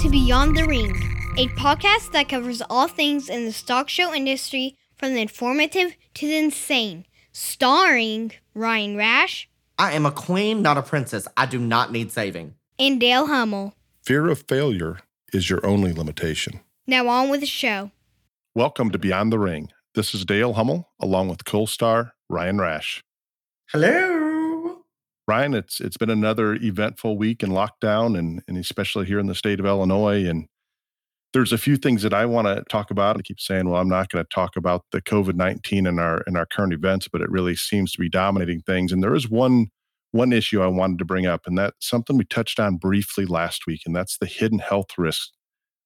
to Beyond the Ring, a podcast that covers all things in the stock show industry from the informative to the insane. Starring Ryan Rash I am a queen, not a princess. I do not need saving. and Dale Hummel. Fear of failure is your only limitation. Now on with the show. Welcome to Beyond the Ring. This is Dale Hummel along with co-star Ryan Rash. Hello. Ryan, it's it's been another eventful week in lockdown and, and especially here in the state of Illinois. And there's a few things that I want to talk about. I keep saying, well, I'm not going to talk about the COVID-19 in our in our current events, but it really seems to be dominating things. And there is one one issue I wanted to bring up, and that's something we touched on briefly last week, and that's the hidden health risks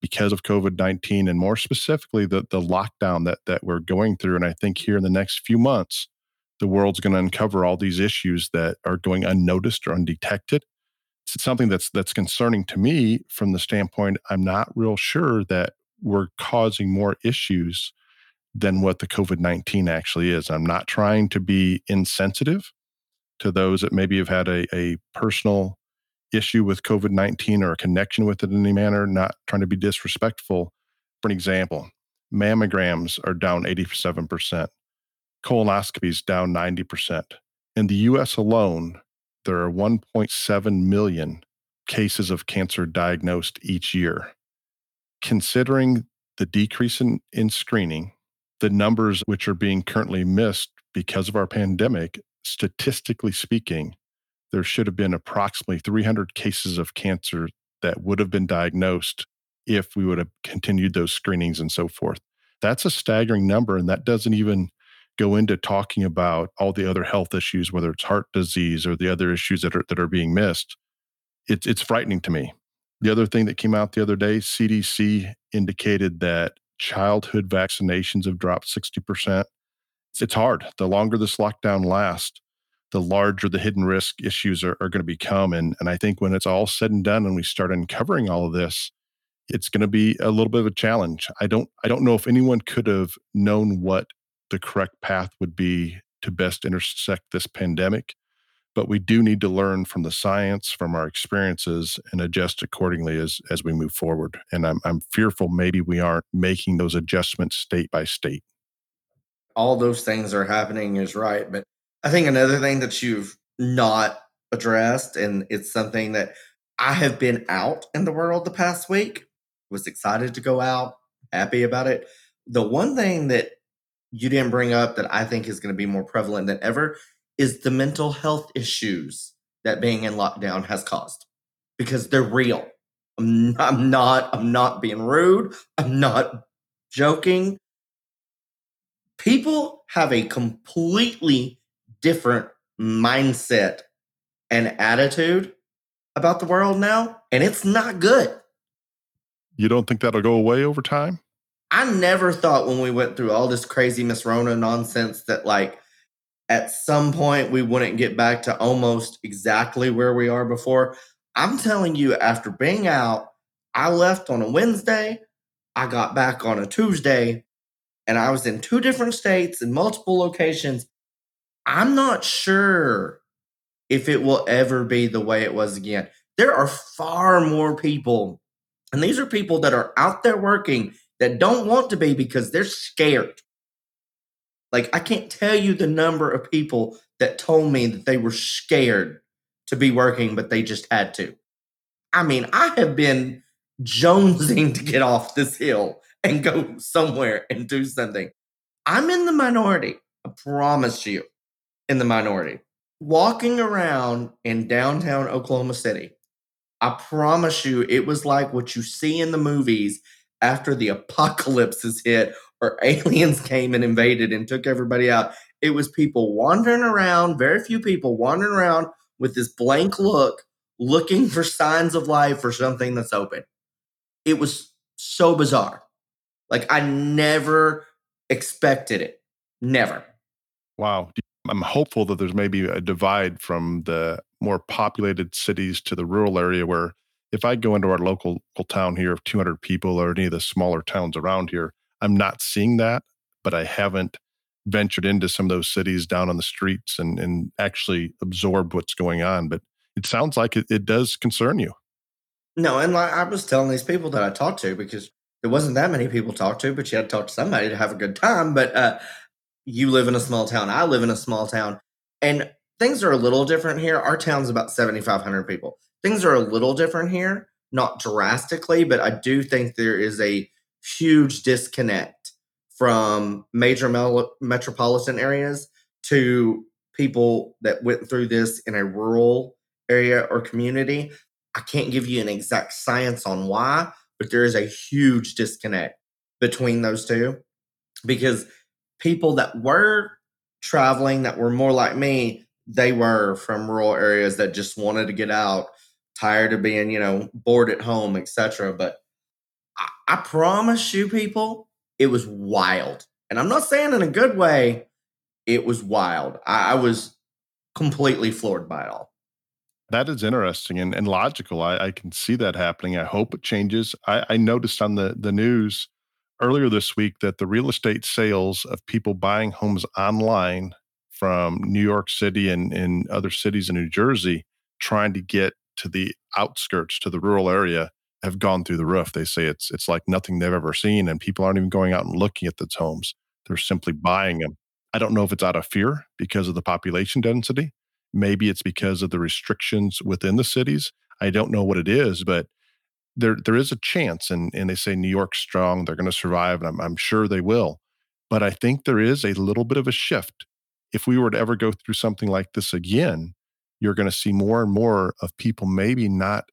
because of COVID 19 and more specifically the, the lockdown that, that we're going through. And I think here in the next few months, the world's going to uncover all these issues that are going unnoticed or undetected. It's something that's that's concerning to me from the standpoint I'm not real sure that we're causing more issues than what the COVID 19 actually is. I'm not trying to be insensitive to those that maybe have had a, a personal issue with COVID 19 or a connection with it in any manner, not trying to be disrespectful. For an example, mammograms are down 87%, colonoscopies down 90%. In the US alone, there are 1.7 million cases of cancer diagnosed each year. Considering the decrease in, in screening, the numbers which are being currently missed because of our pandemic, statistically speaking, there should have been approximately 300 cases of cancer that would have been diagnosed if we would have continued those screenings and so forth. That's a staggering number. And that doesn't even go into talking about all the other health issues, whether it's heart disease or the other issues that are, that are being missed. It's, it's frightening to me. The other thing that came out the other day, CDC indicated that childhood vaccinations have dropped 60%. It's hard. The longer this lockdown lasts, the larger the hidden risk issues are, are going to become. And, and I think when it's all said and done and we start uncovering all of this, it's going to be a little bit of a challenge. I don't I don't know if anyone could have known what the correct path would be to best intersect this pandemic, but we do need to learn from the science, from our experiences, and adjust accordingly as as we move forward. And I'm I'm fearful maybe we aren't making those adjustments state by state. All those things are happening is right. But I think another thing that you've not addressed, and it's something that I have been out in the world the past week, was excited to go out, happy about it. The one thing that you didn't bring up that I think is going to be more prevalent than ever is the mental health issues that being in lockdown has caused because they're real. I'm, I'm not I'm not being rude. I'm not joking. People have a completely different mindset and attitude about the world now, and it's not good. You don't think that'll go away over time? I never thought when we went through all this crazy Miss Rona nonsense that like at some point we wouldn't get back to almost exactly where we are before. I'm telling you, after being out, I left on a Wednesday, I got back on a Tuesday, and I was in two different states in multiple locations. I'm not sure if it will ever be the way it was again. There are far more people, and these are people that are out there working that don't want to be because they're scared. Like, I can't tell you the number of people that told me that they were scared to be working, but they just had to. I mean, I have been jonesing to get off this hill and go somewhere and do something. I'm in the minority. I promise you, in the minority. Walking around in downtown Oklahoma City, I promise you, it was like what you see in the movies after the apocalypse is hit or aliens came and invaded and took everybody out. It was people wandering around, very few people wandering around with this blank look, looking for signs of life or something that's open. It was so bizarre. Like I never expected it. Never. Wow. I'm hopeful that there's maybe a divide from the more populated cities to the rural area where if I go into our local, local town here of 200 people or any of the smaller towns around here, I'm not seeing that, but I haven't ventured into some of those cities down on the streets and, and actually absorbed what's going on. But it sounds like it, it does concern you. No, and like I was telling these people that I talked to because there wasn't that many people to talk to, but you had to talk to somebody to have a good time. But uh, you live in a small town. I live in a small town. And things are a little different here. Our town's about 7,500 people. Things are a little different here, not drastically, but I do think there is a huge disconnect from major metropolitan areas to people that went through this in a rural area or community. I can't give you an exact science on why, but there is a huge disconnect between those two because people that were traveling that were more like me, they were from rural areas that just wanted to get out, tired of being, you know, bored at home, etc. But I, I promise you, people, it was wild. And I'm not saying in a good way, it was wild. I, I was completely floored by it all. That is interesting and, and logical. I, I, can see that happening. I hope it changes. I, I noticed on the, the news earlier this week that the real estate sales of people buying homes online from New York City and, and other cities in New Jersey trying to get to the outskirts, to the rural area, have gone through the roof. They say it's it's like nothing they've ever seen, and people aren't even going out and looking at those homes. They're simply buying them. I don't know if it's out of fear because of the population density. Maybe it's because of the restrictions within the cities. I don't know what it is, but there there is a chance, and and they say New York's strong, they're going to survive, and I'm, I'm sure they will. But I think there is a little bit of a shift. If we were to ever go through something like this again, you're going to see more and more of people maybe not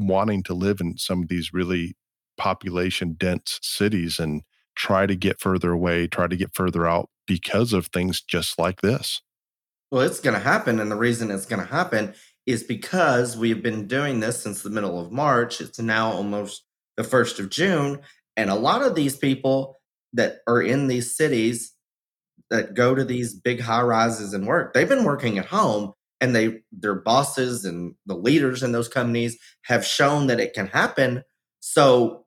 wanting to live in some of these really population dense cities and try to get further away, try to get further out because of things just like this. Well, it's going to happen. And the reason it's going to happen is because we've been doing this since the middle of March. It's now almost the 1st of June. And a lot of these people that are in these cities that go to these big high rises and work, they've been working at home and they their bosses and the leaders in those companies have shown that it can happen. So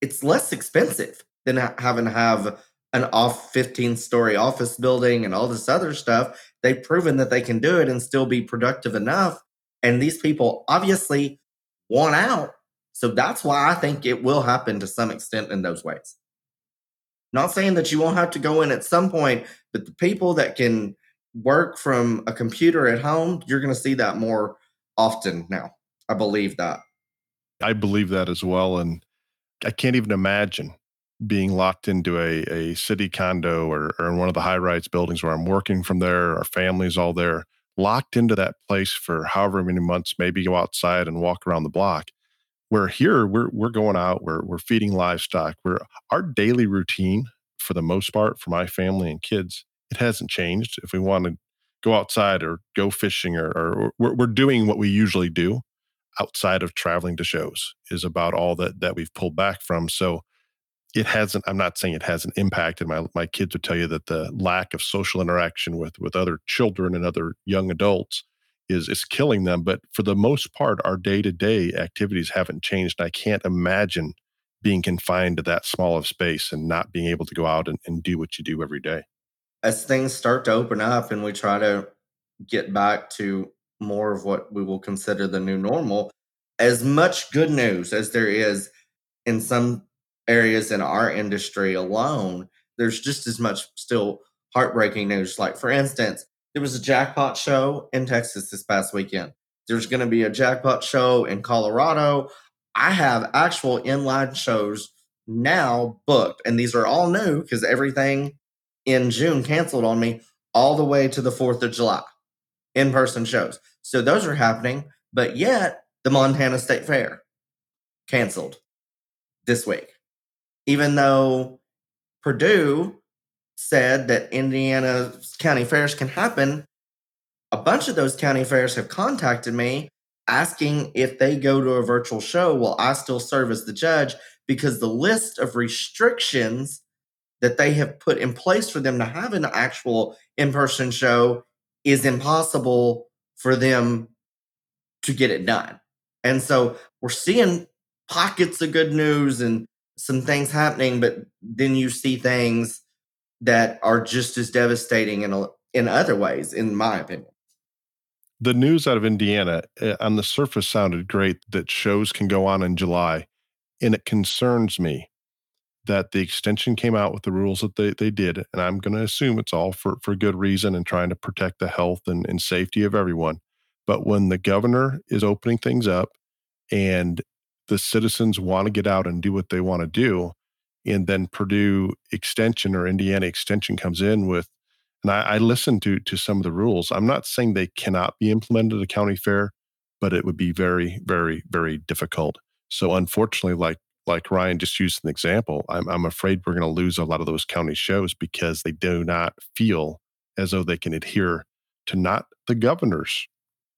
it's less expensive than having to have an off 15 story office building and all this other stuff. They've proven that they can do it and still be productive enough. And these people obviously want out. So that's why I think it will happen to some extent in those ways. Not saying that you won't have to go in at some point, but the people that can work from a computer at home, you're going to see that more often now. I believe that. I believe that as well. And I can't even imagine being locked into a, a city condo or, or in one of the high rise buildings where I'm working from there, our family's all there, locked into that place for however many months, maybe go outside and walk around the block. Where here we're we're going out, we're we're feeding livestock. We're our daily routine for the most part for my family and kids, it hasn't changed. If we want to go outside or go fishing or, or we're, we're doing what we usually do outside of traveling to shows is about all that that we've pulled back from. So it hasn't i'm not saying it hasn't impacted my my kids would tell you that the lack of social interaction with with other children and other young adults is is killing them but for the most part our day-to-day activities haven't changed i can't imagine being confined to that small of space and not being able to go out and, and do what you do every day as things start to open up and we try to get back to more of what we will consider the new normal as much good news as there is in some areas in our industry alone, there's just as much still heartbreaking news. Like, for instance, there was a jackpot show in Texas this past weekend. There's going to be a jackpot show in Colorado. I have actual inline shows now booked, and these are all new because everything in June canceled on me all the way to the 4th of July in person shows. So those are happening, but yet the Montana State Fair canceled this week even though Purdue said that Indiana county fairs can happen, a bunch of those county fairs have contacted me asking if they go to a virtual show, will I still serve as the judge? Because the list of restrictions that they have put in place for them to have an actual in person show is impossible for them to get it done. And so we're seeing pockets of good news and some things happening, but then you see things that are just as devastating in in other ways, in my opinion. the news out of Indiana uh, on the surface sounded great that shows can go on in July. And it concerns me that the extension came out with the rules that they, they did. And I'm going to assume it's all for, for good reason and trying to protect the health and, and safety of everyone. But when the governor is opening things up and the citizens want to get out and do what they want to do, and then Purdue Extension or Indiana Extension comes in with and I, I listened to to some of the rules. I'm not saying they cannot be implemented at a county fair, but it would be very, very, very difficult. So unfortunately, like like Ryan just used an example, I'm I'm afraid we're going to lose a lot of those county shows because they do not feel as though they can adhere to not the governor's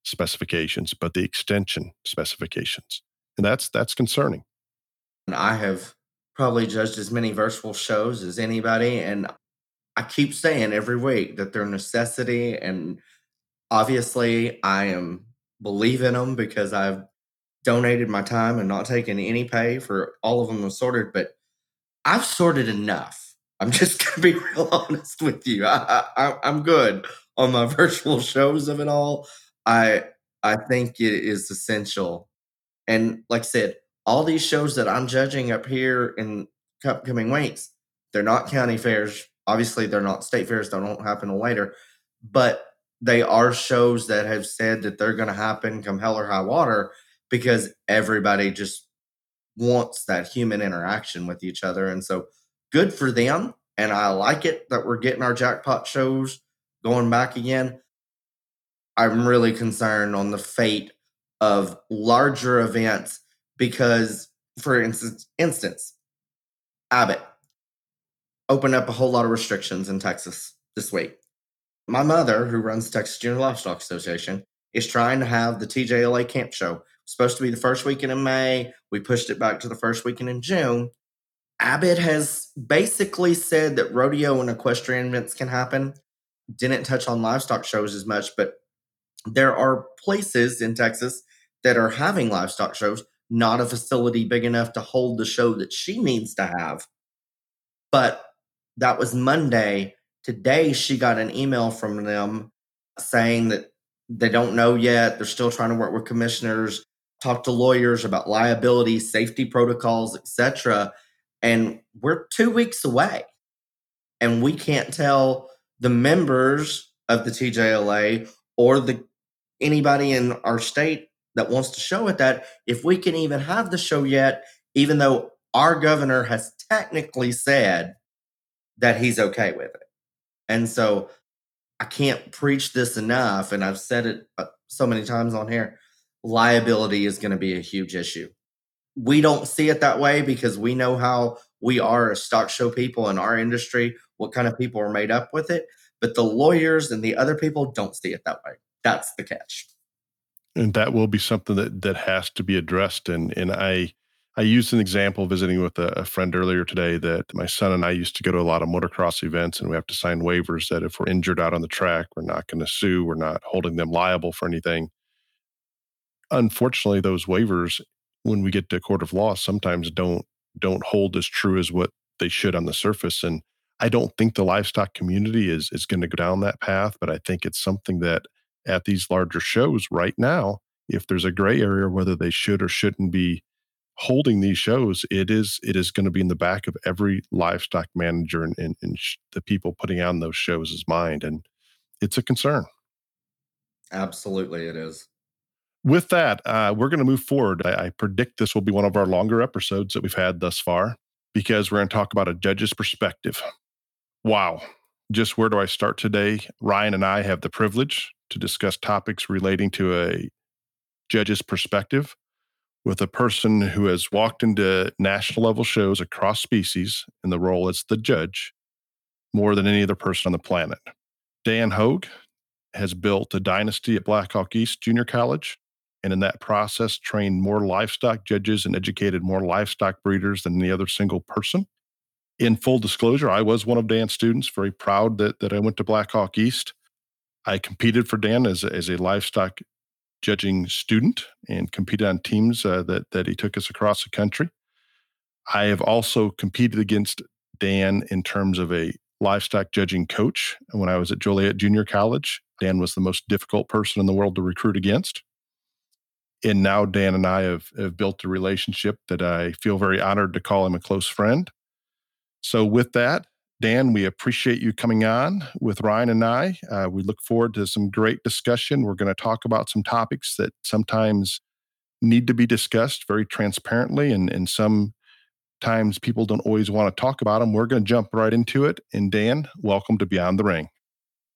specifications, but the extension specifications. And that's that's concerning. I have probably judged as many virtual shows as anybody. And I keep saying every week that they're necessity, and obviously I am believing them because I've donated my time and not taken any pay for all of them was sorted. But I've sorted enough. I'm just gonna be real honest with you. I, I, I'm good on my virtual shows of it all. I I think it is essential, and like I said, all these shows that I'm judging up here in upcoming weeks, they're not county fairs Obviously, they're not state fairs; they don't happen later, but they are shows that have said that they're going to happen come hell or high water because everybody just wants that human interaction with each other, and so good for them. And I like it that we're getting our jackpot shows going back again. I'm really concerned on the fate of larger events because, for instance, instance, Abbott opened up a whole lot of restrictions in Texas this week. My mother, who runs Texas Junior Livestock Association, is trying to have the TJLA camp show. Supposed to be the first weekend in May. We pushed it back to the first weekend in June. Abbott has basically said that rodeo and equestrian events can happen. Didn't touch on livestock shows as much, but there are places in Texas that are having livestock shows, not a facility big enough to hold the show that she needs to have. But that was Monday. Today, she got an email from them saying that they don't know yet. They're still trying to work with commissioners, talk to lawyers about liability, safety protocols, etc. And we're two weeks away, and we can't tell the members of the TJLA or the anybody in our state that wants to show it that if we can even have the show yet, even though our governor has technically said that he's okay with it. And so I can't preach this enough. And I've said it uh, so many times on here liability is going to be a huge issue. We don't see it that way because we know how we are as stock show people in our industry, what kind of people are made up with it. But the lawyers and the other people don't see it that way. That's the catch. And that will be something that that has to be addressed. And and I I used an example visiting with a, a, friend earlier today that my son and I used to go to a lot of motocross events, and we have to sign waivers that if we're injured out on the track, we're not going to sue, we're not holding them liable for anything. Unfortunately, those waivers, when we get to court of law, sometimes don't don't hold as true as what they should on the surface. And I don't think the livestock community is is going to go down that path, but I think it's something that at these larger shows right now, if there's a gray area whether they should or shouldn't be holding these shows, it is it is going to be in the back of every livestock manager and, and, and sh- the people putting on those shows' mind, and it's a concern. Absolutely, it is. With that, uh, we're going to move forward. I, I predict this will be one of our longer episodes that we've had thus far because we're going to talk about a judge's perspective. Wow. Just where do I start today? Ryan and I have the privilege to discuss topics relating to a judge's perspective with a person who has walked into national level shows across species in the role as the judge more than any other person on the planet. Dan Hoge has built a dynasty at Blackhawk East Junior College, and in that process, trained more livestock judges and educated more livestock breeders than any other single person. In full disclosure, I was one of Dan's students, very proud that, that I went to Blackhawk East. I competed for Dan as, as a livestock judging student and competed on teams uh, that that he took us across the country. I have also competed against Dan in terms of a livestock judging coach when I was at Joliet Junior College. Dan was the most difficult person in the world to recruit against. And now Dan and I have, have built a relationship that I feel very honored to call him a close friend. So, with that, Dan, we appreciate you coming on with Ryan and I. Uh, we look forward to some great discussion. We're going to talk about some topics that sometimes need to be discussed very transparently, and, and sometimes people don't always want to talk about them. We're going to jump right into it. And Dan, welcome to Beyond the Ring.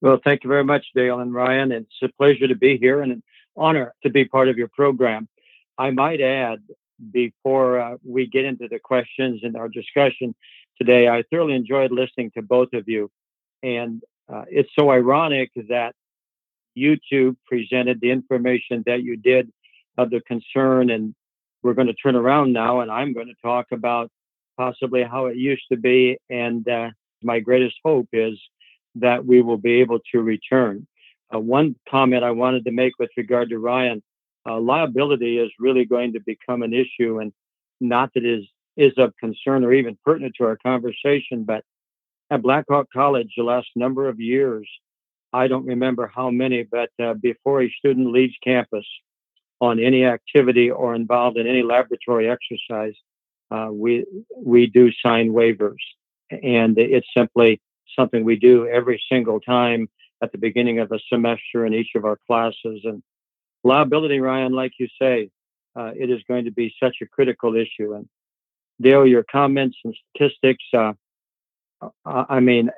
Well, thank you very much, Dale and Ryan. It's a pleasure to be here and an honor to be part of your program. I might add, before uh, we get into the questions and our discussion, today. I thoroughly enjoyed listening to both of you. And uh, it's so ironic that you two presented the information that you did of the concern. And we're going to turn around now, and I'm going to talk about possibly how it used to be. And uh, my greatest hope is that we will be able to return. Uh, one comment I wanted to make with regard to Ryan uh, liability is really going to become an issue, and not that is is of concern or even pertinent to our conversation. But at Blackhawk College, the last number of years, I don't remember how many, but uh, before a student leaves campus on any activity or involved in any laboratory exercise, uh, we we do sign waivers, and it's simply something we do every single time at the beginning of a semester in each of our classes. And liability, Ryan, like you say, uh, it is going to be such a critical issue. And Dale, your comments and statistics. Uh, I mean,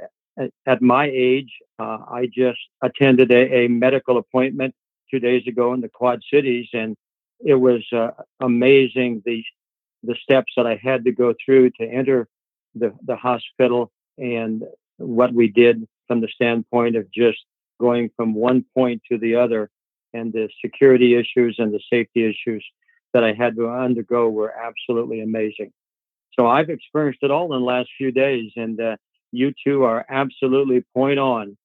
at, my age, uh, I just attended a, a, medical appointment two days ago in the Quad Cities, and it was uh, amazing the the steps that I had to go through to enter the the hospital and what we did from the standpoint of just going from one point to the other, and the security issues and the safety issues that I had to undergo were absolutely amazing. So I've experienced it all in the last few days, and uh, you two are absolutely point on.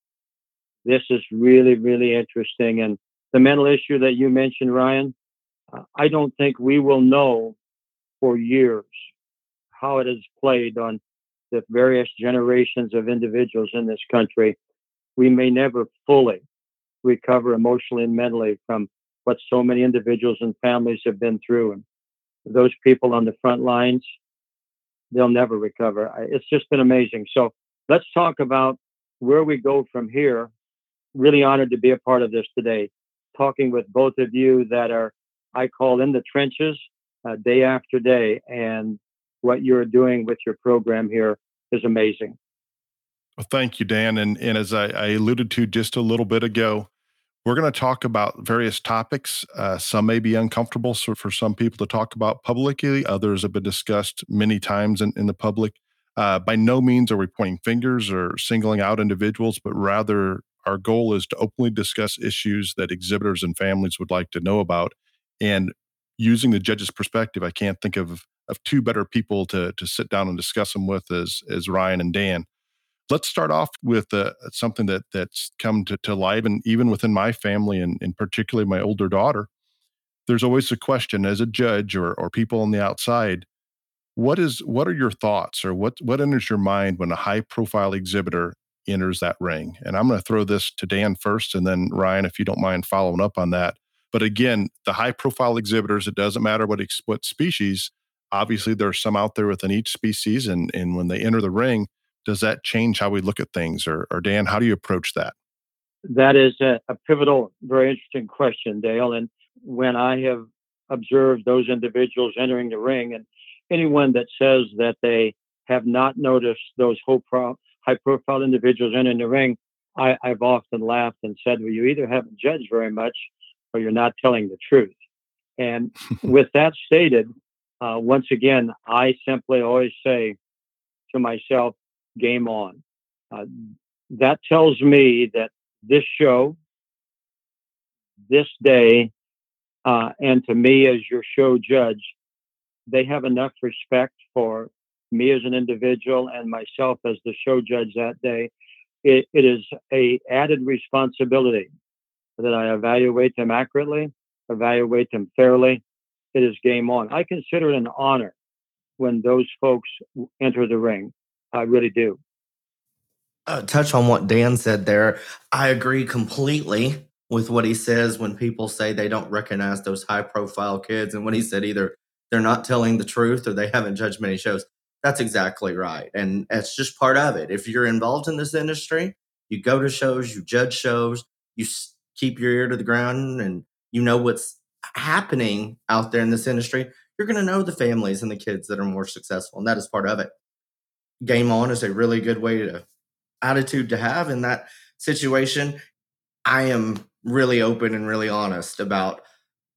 This is really, really interesting. And the mental issue that you mentioned, Ryan, uh, I don't think we will know for years how it has played on the various generations of individuals in this country. We may never fully recover emotionally and mentally from what so many individuals and families have been through. And those people on the front lines, they'll never recover. It's just been amazing. So let's talk about where we go from here. Really honored to be a part of this today, talking with both of you that are, I call in the trenches uh, day after day. And what you're doing with your program here is amazing. Well, thank you, Dan. And, and as I, I alluded to just a little bit ago, we're going to talk about various topics. Uh, some may be uncomfortable so for some people to talk about publicly. Others have been discussed many times in, in the public. Uh, by no means are we pointing fingers or singling out individuals, but rather our goal is to openly discuss issues that exhibitors and families would like to know about. And using the judge's perspective, I can't think of of two better people to to sit down and discuss them with is as Ryan and Dan. Let's start off with uh, something that that's come to, to light, and even within my family, and, and particularly my older daughter, there's always a question as a judge or or people on the outside. What is what are your thoughts, or what what enters your mind when a high profile exhibitor enters that ring? And I'm going to throw this to Dan first, and then Ryan, if you don't mind following up on that. But again, the high profile exhibitors, it doesn't matter what what species. Obviously, there's some out there within each species, and and when they enter the ring, does that change how we look at things? Or, or Dan, how do you approach that? That is a, a pivotal, very interesting question, Dale. And when I have observed those individuals entering the ring, and anyone that says that they have not noticed those high profile individuals entering the ring, I, have often laughed and said, well, you either haven't judged very much or you're not telling the truth. And with that stated, uh, once again, I simply always say to myself, game on. Uh, that tells me that this show, this day, uh, and to me as your show judge, they have enough respect for me as an individual and myself as the show judge that day. it, it is a added responsibility that I evaluate them accurately, evaluate them fairly. It is game on. I consider it an honor when those folks enter the ring. I really do. uh, touch on what Dan said there. I agree completely with what he says when people say they don't recognize those high profile kids. And when he said either they're not telling the truth or they haven't judged many shows. That's exactly right. And it's just part of it. If you're involved in this industry, you go to shows, you judge shows, you keep your ear to the ground, and you know what's happening out there in this industry. You're going to know the families and the kids that are more successful. And that is part of it. Game on is a really good way to attitude to have in that situation. I am really open and really honest about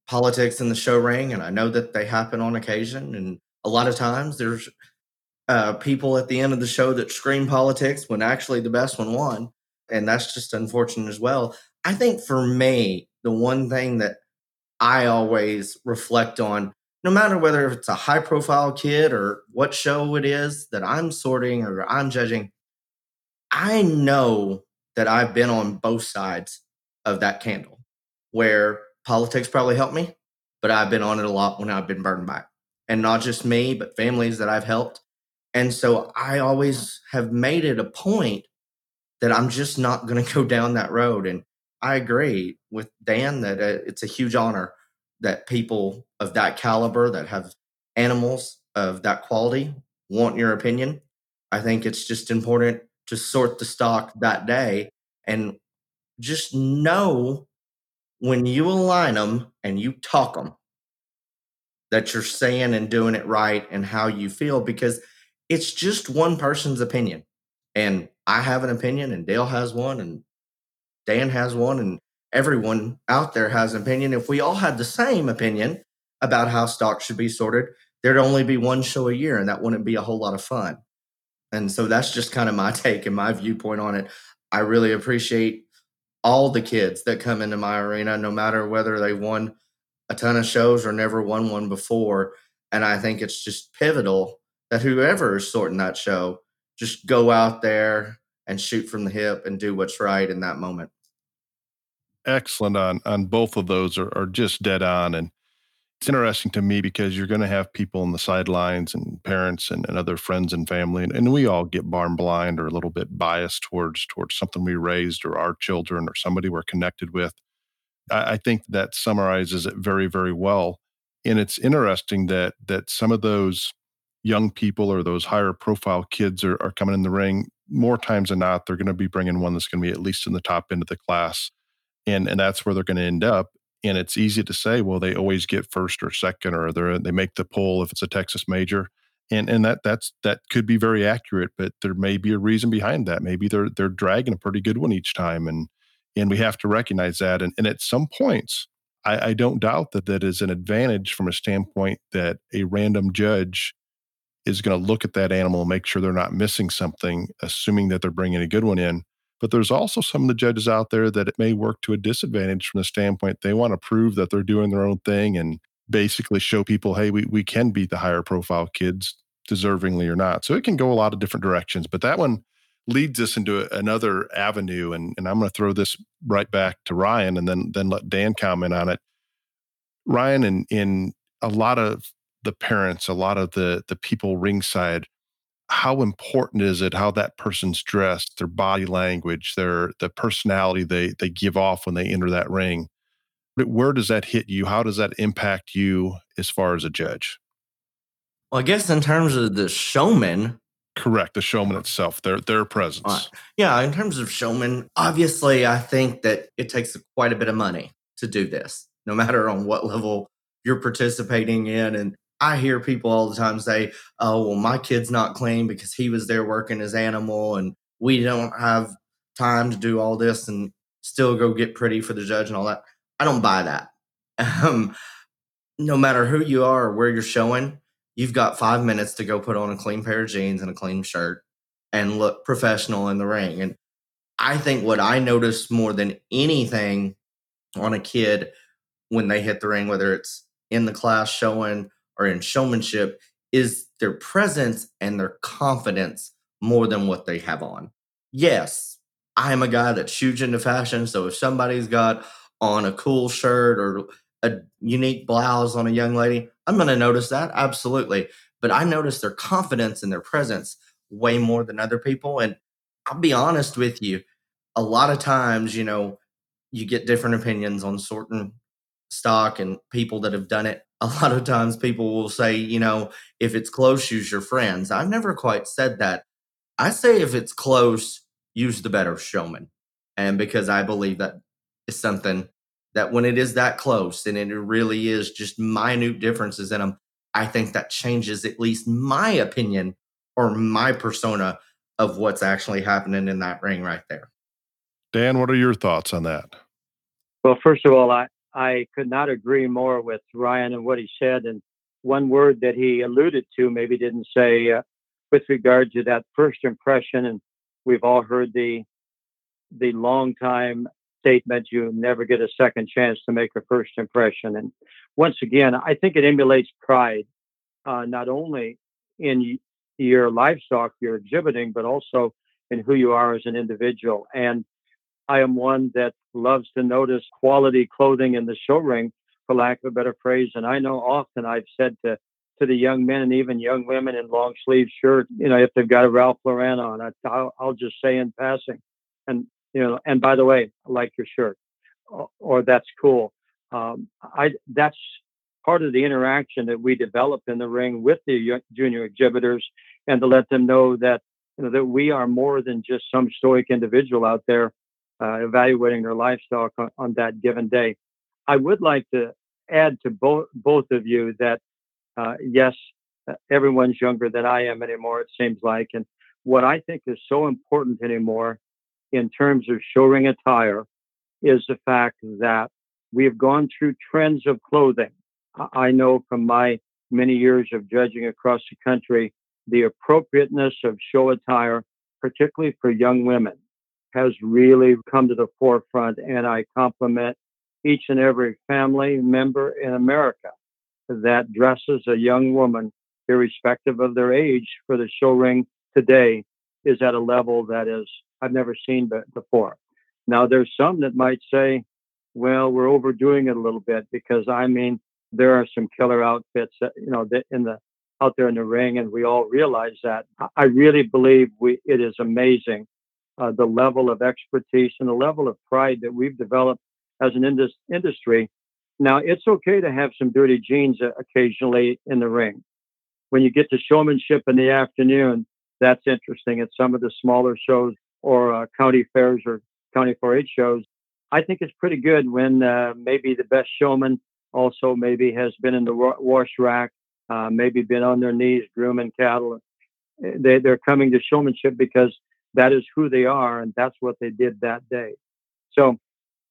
politics in the show ring, and I know that they happen on occasion. And a lot of times there's uh, people at the end of the show that scream politics when actually the best one won. And that's just unfortunate as well. I think for me, the one thing that I always reflect on, no matter whether it's a high profile kid or what show it is that I'm sorting or I'm judging, I know that I've been on both sides of that candle where politics probably helped me, but I've been on it a lot when I've been burned by it. And not just me, but families that I've helped. And so I always have made it a point that I'm just not going to go down that road. And I agree with Dan that uh, it's a huge honor that people of that caliber that have animals of that quality want your opinion. I think it's just important to sort the stock that day and just know when you align them and you talk them that you're saying and doing it right and how you feel because it's just one person's opinion. And I have an opinion and Dale has one and Dan has one and everyone out there has an opinion. If we all had the same opinion about how stocks should be sorted, there'd only be one show a year and that wouldn't be a whole lot of fun. And so that's just kind of my take and my viewpoint on it. I really appreciate all the kids that come into my arena, no matter whether they won a ton of shows or never won one before. And I think it's just pivotal that whoever is sorting that show just go out there and shoot from the hip and do what's right in that moment. Excellent on on both of those are, are just dead on and it's interesting to me because you're going to have people on the sidelines and parents and, and other friends and family and, and, we all get barn blind or a little bit biased towards towards something we raised or our children or somebody we're connected with I, I think that summarizes it very very well and it's interesting that that some of those young people or those higher profile kids are, are coming in the ring more times than not they're going to be bringing one that's going to be at least in the top end of the class and and that's where they're going to end up and it's easy to say, well, they always get first or second, or they they make the poll if it's a Texas major, and and that that's that could be very accurate, but there may be a reason behind that. Maybe they're they're dragging a pretty good one each time, and and we have to recognize that. And and at some points, I, I don't doubt that that is an advantage from a standpoint that a random judge is going to look at that animal and make sure they're not missing something, assuming that they're bringing a good one in but there's also some of the judges out there that it may work to a disadvantage from the standpoint they want to prove that they're doing their own thing and basically show people, hey, we, we can beat the higher profile kids deservingly or not. So it can go a lot of different directions. But that one leads us into another avenue. And, and I'm going to throw this right back to Ryan and then then let Dan comment on it. Ryan and in a lot of the parents, a lot of the the people ringside how important is it how that person's dressed their body language their the personality they they give off when they enter that ring? Where does that hit you? How does that impact you as far as a judge? Well i guess in terms of the showman correct the showman itself their their presence. uh, yeah in terms of showman obviously i think that it takes quite a bit of money to do this no matter on what level you're participating in and I hear people all the time say, "Oh, well, my kid's not clean because he was there working his animal, and we don't have time to do all this and still go get pretty for the judge and all that." I don't buy that. Um, no matter who you are or where you're showing, you've got five minutes to go put on a clean pair of jeans and a clean shirt and look professional in the ring. And I think what I notice more than anything on a kid when they hit the ring, whether it's in the class showing or in showmanship is their presence and their confidence more than what they have on. Yes, I am a guy that's huge into fashion. So if somebody's got on a cool shirt or a unique blouse on a young lady, I'm going to notice that. Absolutely. But I notice their confidence and their presence way more than other people. And I'll be honest with you. A lot of times, you know, you get different opinions on certain stock and people that have done it. A lot of times people will say, you know, if it's close, use your friends. I've never quite said that. I say if it's close, use the better showman. And because I believe that is something that when it is that close and it really is just minute differences in them, I think that changes at least my opinion or my persona of what's actually happening in that ring right there. Dan, what are your thoughts on that? Well, first of all, I, I could not agree more with Ryan and what he said. And one word that he alluded to, maybe didn't say, uh, with regard to that first impression. And we've all heard the the long time statement, you never get a second chance to make a first impression. And once again, I think it emulates pride, uh, not only in your livestock you're exhibiting, but also in who you are as an individual. And I am one that loves to notice quality clothing in the show ring, for lack of a better phrase. And I know often I've said to to the young men and even young women in long sleeve shirts, you know, if they've got a Ralph Lauren on, I, will I'll just say in passing, and you know, and by the way, I like your shirt, or, or that's cool. Um, I that's part of the interaction that we develop in the ring with the junior exhibitors, and to let them know that you know that we are more than just some stoic individual out there uh, evaluating their livestock on, on, that given day. I would like to add to both both of you that uh, yes, uh, everyone's younger than I am anymore. It seems like, and what I think is so important anymore in terms of show ring attire is the fact that we have gone through trends of clothing. I know from my many years of judging across the country, the appropriateness of show attire, particularly for young women, has really come to the forefront. And I compliment each and every family member in America that dresses a young woman, irrespective of their age, for the show ring today is at a level that is I've never seen before. Now, there's some that might say, well, we're overdoing it a little bit because I mean, there are some killer outfits that, you know, in the out there in the ring, and we all realize that. I really believe we it is amazing uh, the level of expertise and the level of pride that we've developed as an indus- industry. Now, it's okay to have some dirty jeans uh, occasionally in the ring. When you get to showmanship in the afternoon, that's interesting at some of the smaller shows or uh, county fairs or county 4-H shows. I think it's pretty good when uh, maybe the best showman also maybe has been in the wash rack, uh, maybe been on their knees grooming cattle. They, they're coming to showmanship because that is who they are and that's what they did that day. So,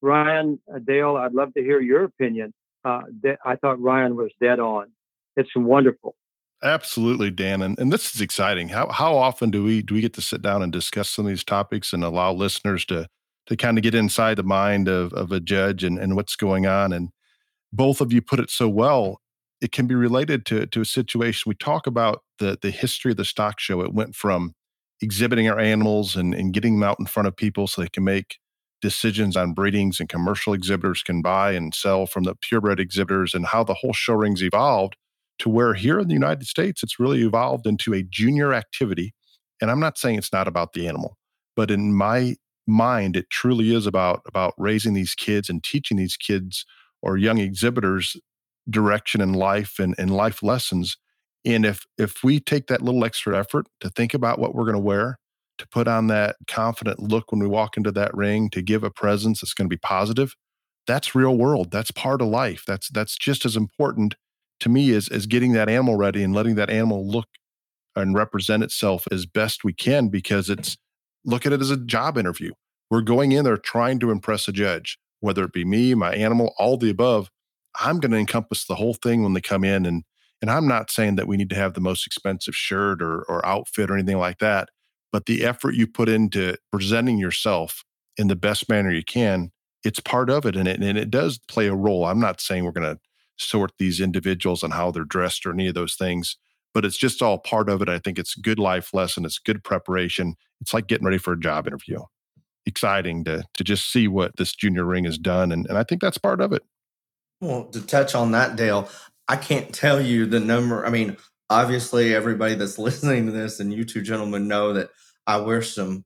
Ryan, uh, Dale, I'd love to hear your opinion. Uh, I thought Ryan was dead on. It's wonderful. Absolutely, Dan, and, and this is exciting. How how often do we do we get to sit down and discuss some of these topics and allow listeners to to kind of get inside the mind of of a judge and and what's going on? And both of you put it so well. It can be related to to a situation. We talk about the the history of the stock show. It went from exhibiting our animals and, and getting them out in front of people so they can make decisions on breedings and commercial exhibitors can buy and sell from the purebred exhibitors and how the whole show rings evolved to where here in the United States, it's really evolved into a junior activity. And I'm not saying it's not about the animal, but in my mind, it truly is about about raising these kids and teaching these kids or young exhibitors direction in life and, and life lessons. And if if we take that little extra effort to think about what we're going to wear, to put on that confident look when we walk into that ring, to give a presence that's going to be positive, that's real world. That's part of life. That's that's just as important to me as as getting that animal ready and letting that animal look and represent itself as best we can because it's look at it as a job interview. We're going in there trying to impress a judge, whether it be me, my animal, all the above. I'm going to encompass the whole thing when they come in and and I'm not saying that we need to have the most expensive shirt or or outfit or anything like that, but the effort you put into presenting yourself in the best manner you can, it's part of it and it and it does play a role. I'm not saying we're going to sort these individuals on how they're dressed or any of those things. But it's just all part of it. I think it's good life lesson. It's good preparation. It's like getting ready for a job interview. Exciting to to just see what this junior ring has done. And, and I think that's part of it. Well, to touch on that, Dale, I can't tell you the number. I mean, obviously everybody that's listening to this and you two gentlemen know that I wear some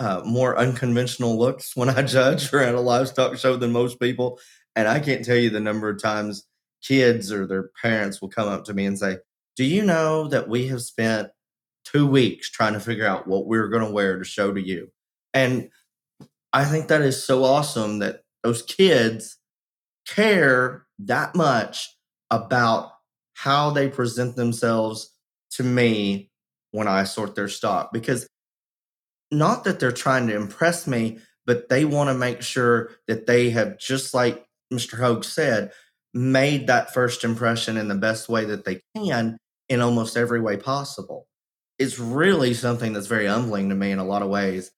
uh, more unconventional looks when I judge or at a livestock show than most people. And I can't tell you the number of times kids or their parents will come up to me and say, Do you know that we have spent two weeks trying to figure out what we're going to wear to show to you? And I think that is so awesome that those kids care that much about how they present themselves to me when I sort their stock because not that they're trying to impress me, but they want to make sure that they have, just like Mr. Hoge said, made that first impression in the best way that they can in almost every way possible. It's really something that's very humbling to me in a lot of ways.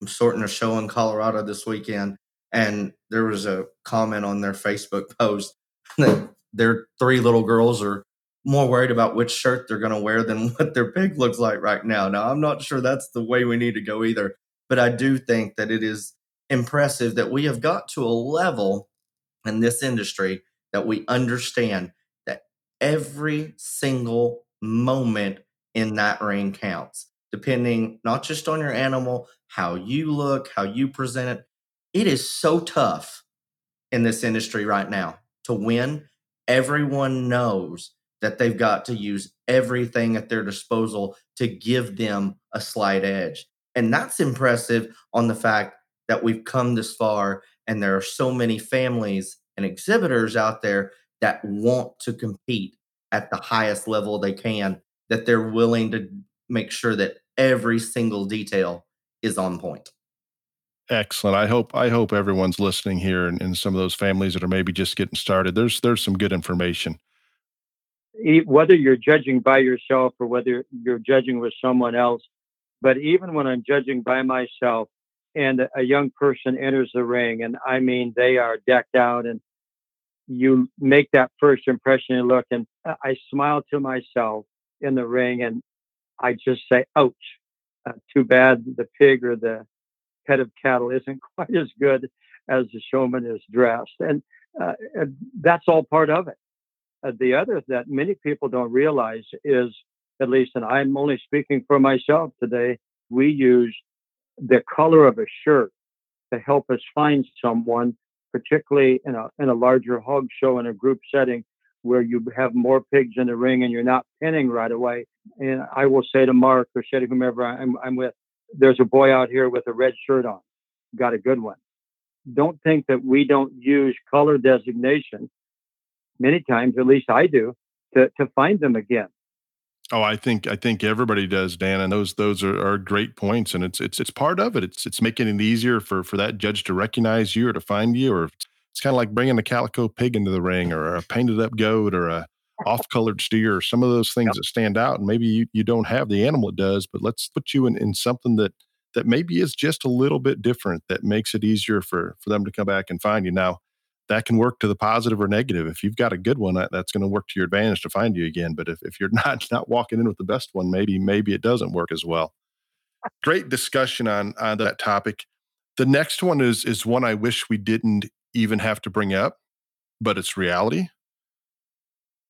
I'm sorting a show in Colorado this weekend, and there was a comment on their Facebook post that their three little girls are more worried about which shirt they're going to wear than what their pig looks like right now. Now, I'm not sure that's the way we need to go either, but I do think that it is impressive that we have got to a level in this industry that we understand that every single moment in that ring counts, depending not just on your animal, how you look, how you present it. It is so tough in this industry right now to win. Everyone knows that they've got to use everything at their disposal to give them a slight edge. And that's impressive on the fact that we've come this far and there are so many families and exhibitors out there that want to compete at the highest level they can, that they're willing to make sure that every single detail is on point. Excellent. I hope I hope everyone's listening here and, and some of those families that are maybe just getting started. There's there's some good information whether you're judging by yourself or whether you're judging with someone else. But even when I'm judging by myself and a young person enters the ring, and I mean, they are decked out, and you make that first impression and look, and I smile to myself in the ring, and I just say, ouch. Uh, too bad the pig or the head of cattle isn't quite as good as the showman is dressed. And uh, that's all part of it. Uh, the other that many people don't realize is, at least, and I'm only speaking for myself today, we use the color of a shirt to help us find someone, particularly in a in a larger hog show in a group setting where you have more pigs in the ring and you're not pinning right away. And I will say to Mark or say to whomever I'm, I'm with, there's a boy out here with a red shirt on, got a good one. Don't think that we don't use color designation many times, at least I do, to, to find them again. Oh, I think I think everybody does, Dan, and those those are, are great points, and it's it's it's part of it. It's it's making it easier for for that judge to recognize you or to find you, or it's kind of like bringing a calico pig into the ring, or a painted up goat, or a off colored steer, some of those things yep. that stand out. And maybe you, you don't have the animal it does, but let's put you in, in something that that maybe is just a little bit different that makes it easier for for them to come back and find you. Now, that can work to the positive or negative. If you've got a good one, that, that's going to work to your advantage to find you again. But if, if you're not not walking in with the best one, maybe maybe it doesn't work as well. Great discussion on on that topic. The next one is is one I wish we didn't even have to bring up, but it's reality.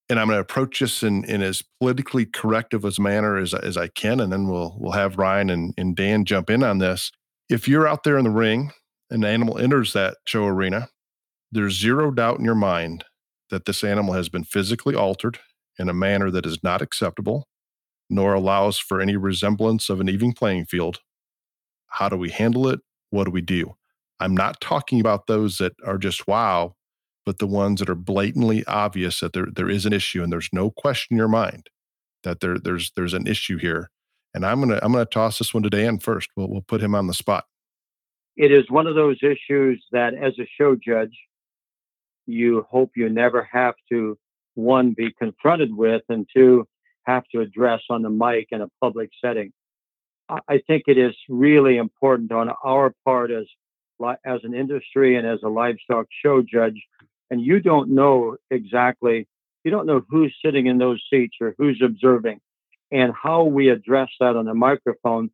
And I'm going to approach this in, in as politically corrective as manner as, as I can, and then we'll we'll have Ryan and, and Dan jump in on this. If you're out there in the ring, and an animal enters that show arena, there's zero doubt in your mind that this animal has been physically altered in a manner that is not acceptable, nor allows for any resemblance of an even playing field. How do we handle it? What do we do? I'm not talking about those that are just wow, but the ones that are blatantly obvious that there, there is an issue and there's no question in your mind that there, there's there's an issue here. And I'm gonna I'm gonna toss this one to Dan first. We'll we'll put him on the spot. It is one of those issues that as a show judge, you hope you never have to one be confronted with and two have to address on the mic in a public setting i think it is really important on our part as as an industry and as a livestock show judge and you don't know exactly you don't know who's sitting in those seats or who's observing and how we address that on the microphone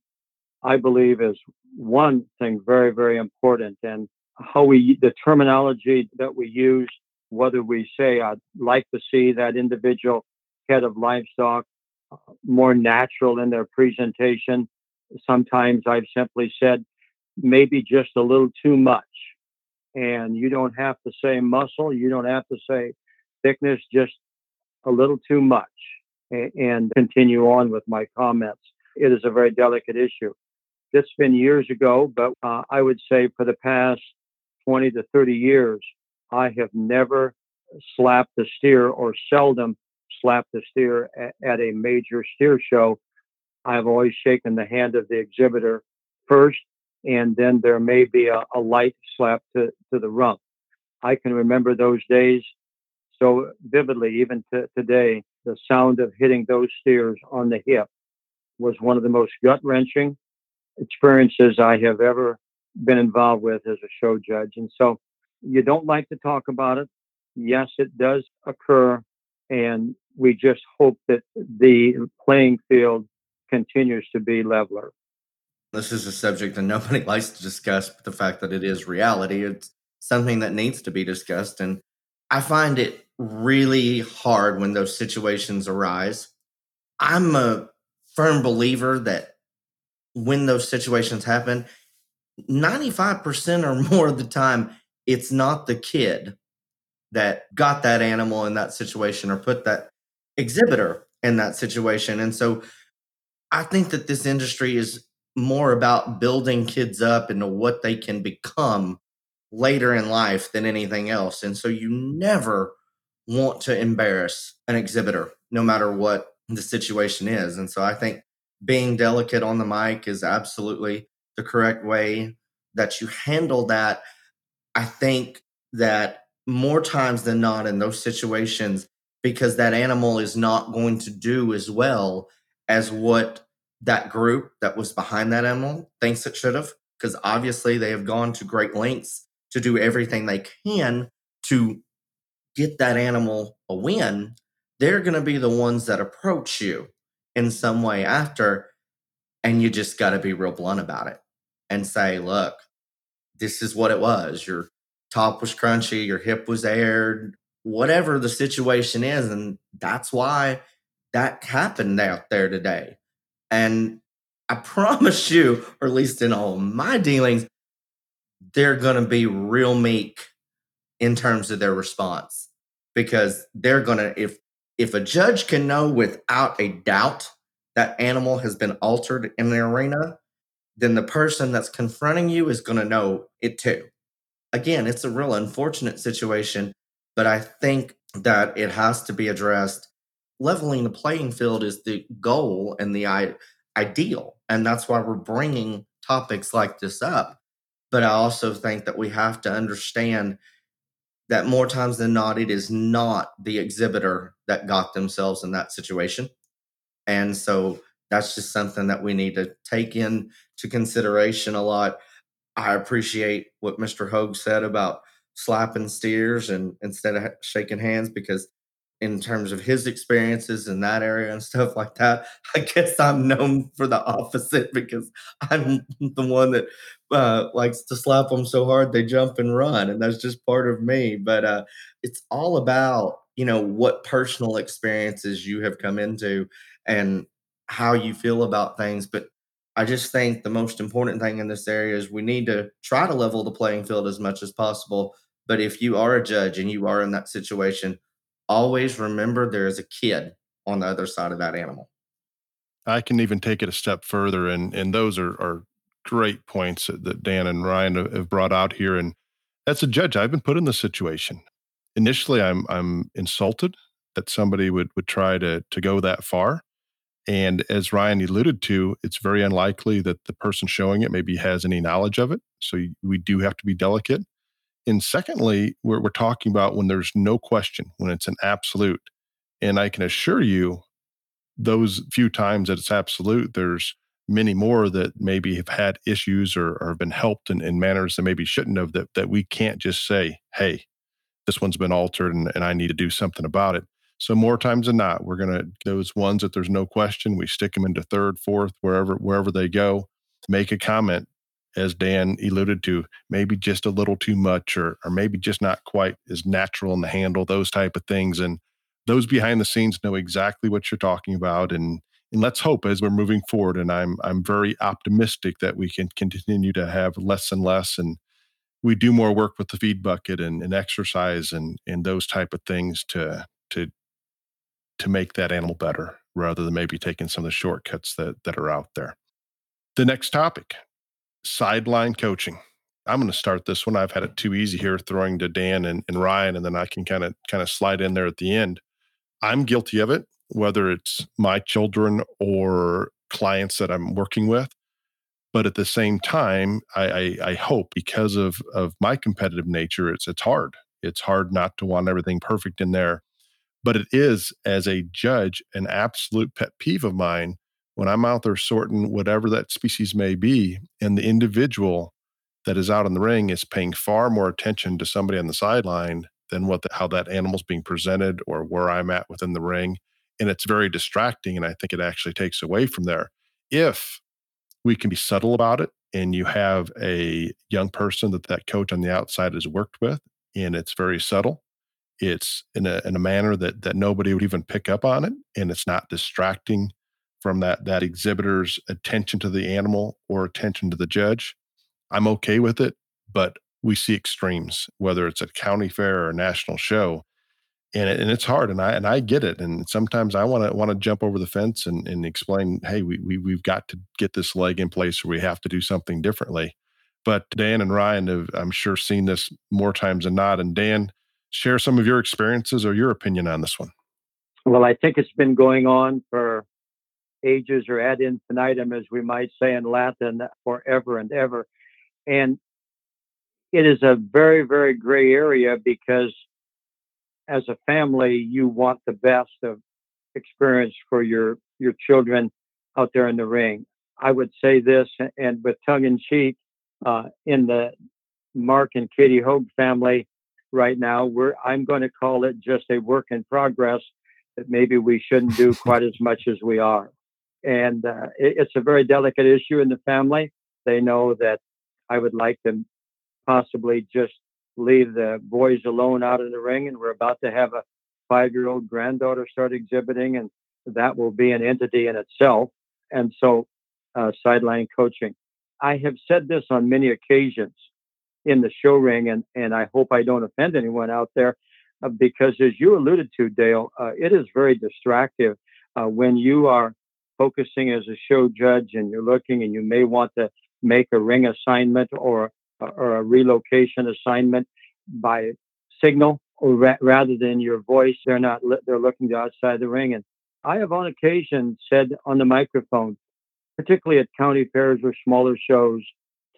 i believe is one thing very very important and how we the terminology that we use, whether we say I'd like to see that individual head of livestock uh, more natural in their presentation. Sometimes I've simply said maybe just a little too much. And you don't have to say muscle, you don't have to say thickness, just a little too much. And continue on with my comments. It is a very delicate issue. It's been years ago, but uh, I would say for the past 20 to 30 years, I have never slapped a steer or seldom slapped a steer at, at a major steer show. I've always shaken the hand of the exhibitor first, and then there may be a, a light slap to, to the rump. I can remember those days so vividly, even to today. The sound of hitting those steers on the hip was one of the most gut wrenching experiences I have ever been involved with as a show judge. And so you don't like to talk about it. Yes, it does occur. And we just hope that the playing field continues to be leveler. This is a subject that nobody likes to discuss, but the fact that it is reality, it's something that needs to be discussed. And I find it really hard when those situations arise. I'm a firm believer that when those situations happen, 95% or more of the time, it's not the kid that got that animal in that situation or put that exhibitor in that situation. And so I think that this industry is more about building kids up into what they can become later in life than anything else. And so you never want to embarrass an exhibitor, no matter what the situation is. And so I think being delicate on the mic is absolutely the correct way that you handle that. I think that more times than not in those situations, because that animal is not going to do as well as what that group that was behind that animal thinks it should have. Because obviously they have gone to great lengths to do everything they can to get that animal a win. They're going to be the ones that approach you in some way after. And you just got to be real blunt about it and say, look, this is what it was. Your top was crunchy, your hip was aired, whatever the situation is. And that's why that happened out there today. And I promise you, or at least in all my dealings, they're going to be real meek in terms of their response because they're going to, if, if a judge can know without a doubt that animal has been altered in the arena, then the person that's confronting you is going to know it too. Again, it's a real unfortunate situation, but I think that it has to be addressed. Leveling the playing field is the goal and the ideal. And that's why we're bringing topics like this up. But I also think that we have to understand that more times than not, it is not the exhibitor that got themselves in that situation. And so that's just something that we need to take into consideration a lot. I appreciate what Mr. Hoge said about slapping steers and instead of shaking hands because in terms of his experiences in that area and stuff like that. I guess I'm known for the opposite because I'm the one that uh, likes to slap them so hard they jump and run, and that's just part of me. But uh, it's all about you know what personal experiences you have come into and how you feel about things. But I just think the most important thing in this area is we need to try to level the playing field as much as possible. But if you are a judge and you are in that situation, always remember there is a kid on the other side of that animal. I can even take it a step further, and and those are are great points that Dan and Ryan have brought out here. And as a judge, I've been put in this situation. Initially, I'm I'm insulted that somebody would would try to to go that far. And as Ryan alluded to, it's very unlikely that the person showing it maybe has any knowledge of it. So we do have to be delicate. And secondly, we're, we're talking about when there's no question, when it's an absolute. And I can assure you, those few times that it's absolute, there's many more that maybe have had issues or, or have been helped in, in manners that maybe shouldn't have, that, that we can't just say, hey, this one's been altered and, and I need to do something about it. So more times than not, we're gonna those ones that there's no question, we stick them into third, fourth, wherever wherever they go, make a comment as Dan alluded to, maybe just a little too much or or maybe just not quite as natural in the handle, those type of things. And those behind the scenes know exactly what you're talking about. And And let's hope as we're moving forward, and I'm I'm very optimistic that we can continue to have less and less and we do more work with the feed bucket and, and exercise and and those type of things to to to make that animal better rather than maybe taking some of the shortcuts that that are out there. The next topic, sideline coaching. I'm going to start this one. I've had it mm. too easy here, throwing to Dan and, and Ryan, and then I can kind of kind of slide in there at the end. I'm guilty of it, whether it's my children or clients that I'm working with. But at the same time, I, I, I hope because of of my competitive nature, it's it's hard. It's hard not to want everything perfect in there. But it is, as a judge, an absolute pet peeve of mine when I'm out there sorting whatever that species may be, and the individual that is out in the ring is paying far more attention to somebody on the sideline than what the, how that animal's being presented or where I'm at within the ring. And it's very distracting. And I think it actually takes away from there. If we can be subtle about it and you have a young person that that coach on the outside has worked with and it's very subtle it's in a, in a manner that that nobody would even pick up on it and it's not distracting from that that exhibitor's attention to the animal or attention to the judge i'm okay with it but we see extremes whether it's a county fair or a national show and it, and it's hard and I and I get it and sometimes I want to want to jump over the fence and, and explain hey we, we we've got to get this leg in place or we have to do something differently. But Dan and Ryan have I'm sure seen this more times than not and Dan share some of your experiences or your opinion on this one. Well I think it's been going on for ages or ad infinitum as we might say in Latin forever and ever and it is a very very gray area because as a family, you want the best of experience for your your children out there in the ring. I would say this, and with tongue in cheek, uh, in the Mark and Katie Hoge family right now, we're I'm going to call it just a work in progress that maybe we shouldn't do quite as much as we are. And uh, it, it's a very delicate issue in the family. They know that I would like to possibly just leave the boys alone out in the ring. And we're about to have a five year old granddaughter start exhibiting, and that will be an entity in itself. And so, uh, sideline coaching. I have said this on many occasions in the show ring, and, and I hope I don't offend anyone out there, uh, because as you alluded to, Dale, uh, it is very distractive uh, when you are focusing as a show judge and you're looking and you may want to make a ring assignment or or a relocation assignment by signal or ra- rather than your voice. They're not, li- they're looking to outside the ring. And I have on occasion said on the microphone, particularly at county fairs or smaller shows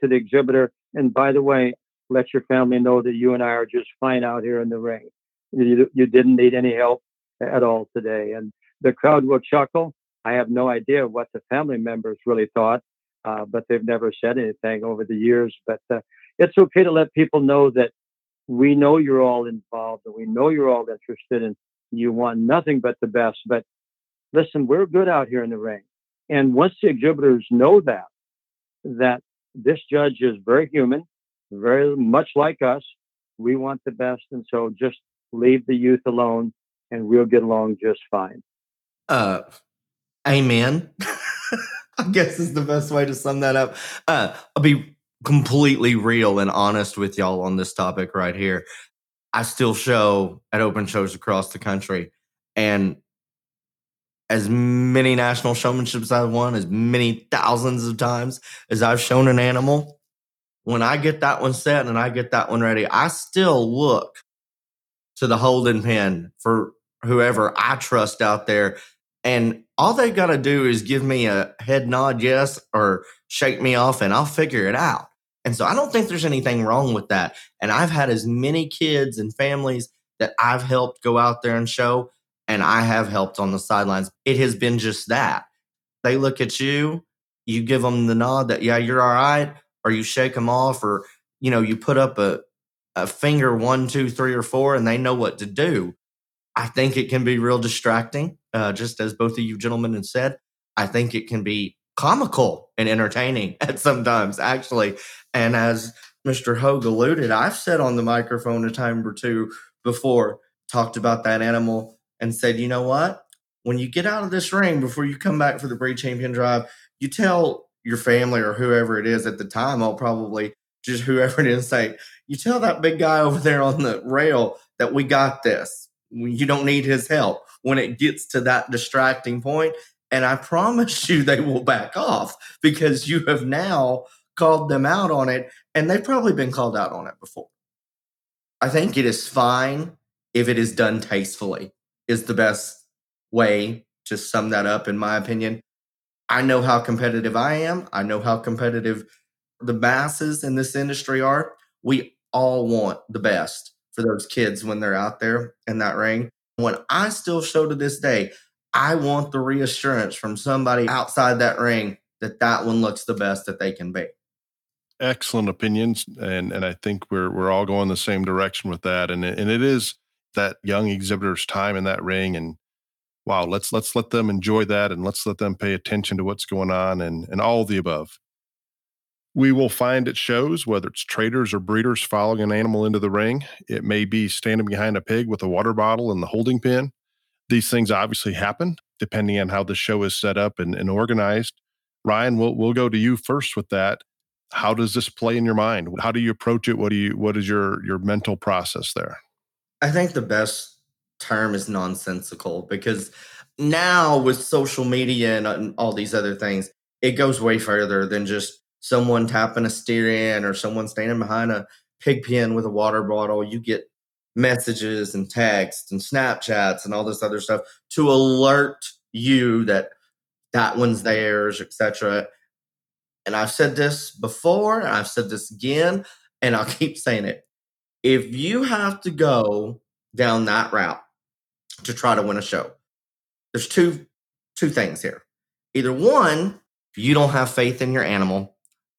to the exhibitor, and by the way, let your family know that you and I are just fine out here in the ring. You, you didn't need any help at all today. And the crowd will chuckle. I have no idea what the family members really thought uh, but they've never said anything over the years. But uh, it's okay to let people know that we know you're all involved and we know you're all interested and you want nothing but the best. But listen, we're good out here in the ring. And once the exhibitors know that, that this judge is very human, very much like us, we want the best. And so just leave the youth alone and we'll get along just fine. Uh, amen. I guess is the best way to sum that up. Uh, I'll be completely real and honest with y'all on this topic right here. I still show at open shows across the country, and as many national showmanships I've won, as many thousands of times as I've shown an animal, when I get that one set and I get that one ready, I still look to the holding pen for whoever I trust out there. And all they've got to do is give me a head nod yes or shake me off and I'll figure it out. And so I don't think there's anything wrong with that. And I've had as many kids and families that I've helped go out there and show, and I have helped on the sidelines. It has been just that. They look at you, you give them the nod that, yeah, you're all right, or you shake them off, or, you know, you put up a, a finger one, two, three, or four, and they know what to do. I think it can be real distracting, uh, just as both of you gentlemen have said. I think it can be comical and entertaining at sometimes, actually. And as Mr. Hoge alluded, I've said on the microphone a time or two before, talked about that animal and said, you know what? when you get out of this ring before you come back for the breed champion drive, you tell your family or whoever it is at the time, I'll probably just whoever it is say, you tell that big guy over there on the rail that we got this. You don't need his help when it gets to that distracting point. And I promise you they will back off because you have now called them out on it and they've probably been called out on it before. I think it is fine if it is done tastefully, is the best way to sum that up, in my opinion. I know how competitive I am. I know how competitive the masses in this industry are. We all want the best for those kids when they're out there in that ring. When I still show to this day, I want the reassurance from somebody outside that ring that that one looks the best that they can be. Excellent opinions, and and I think we're we're all going the same direction with that. And and it is that young exhibitor's time in that ring, and wow, let's let's let them enjoy that, and let's let them pay attention to what's going on, and and all the above. We will find at shows, whether it's traders or breeders following an animal into the ring. It may be standing behind a pig with a water bottle in the holding pen. These things obviously happen depending on how the show is set up and, and organized. Ryan, we'll we'll go to you first with that. How does this play in your mind? How do you approach it? What do you what is your your mental process there? I think the best term is nonsensical because now with social media and all these other things, it goes way further than just someone tapping a steer in or someone standing behind a pig pen with a water bottle. You get messages and texts and Snapchats and all this other stuff to alert you that that one's theirs, etc. And I've said this before, and I've said this again, and I'll keep saying it. If you have to go down that route to try to win a show, there's two two things here. Either one, you don't have faith in your animal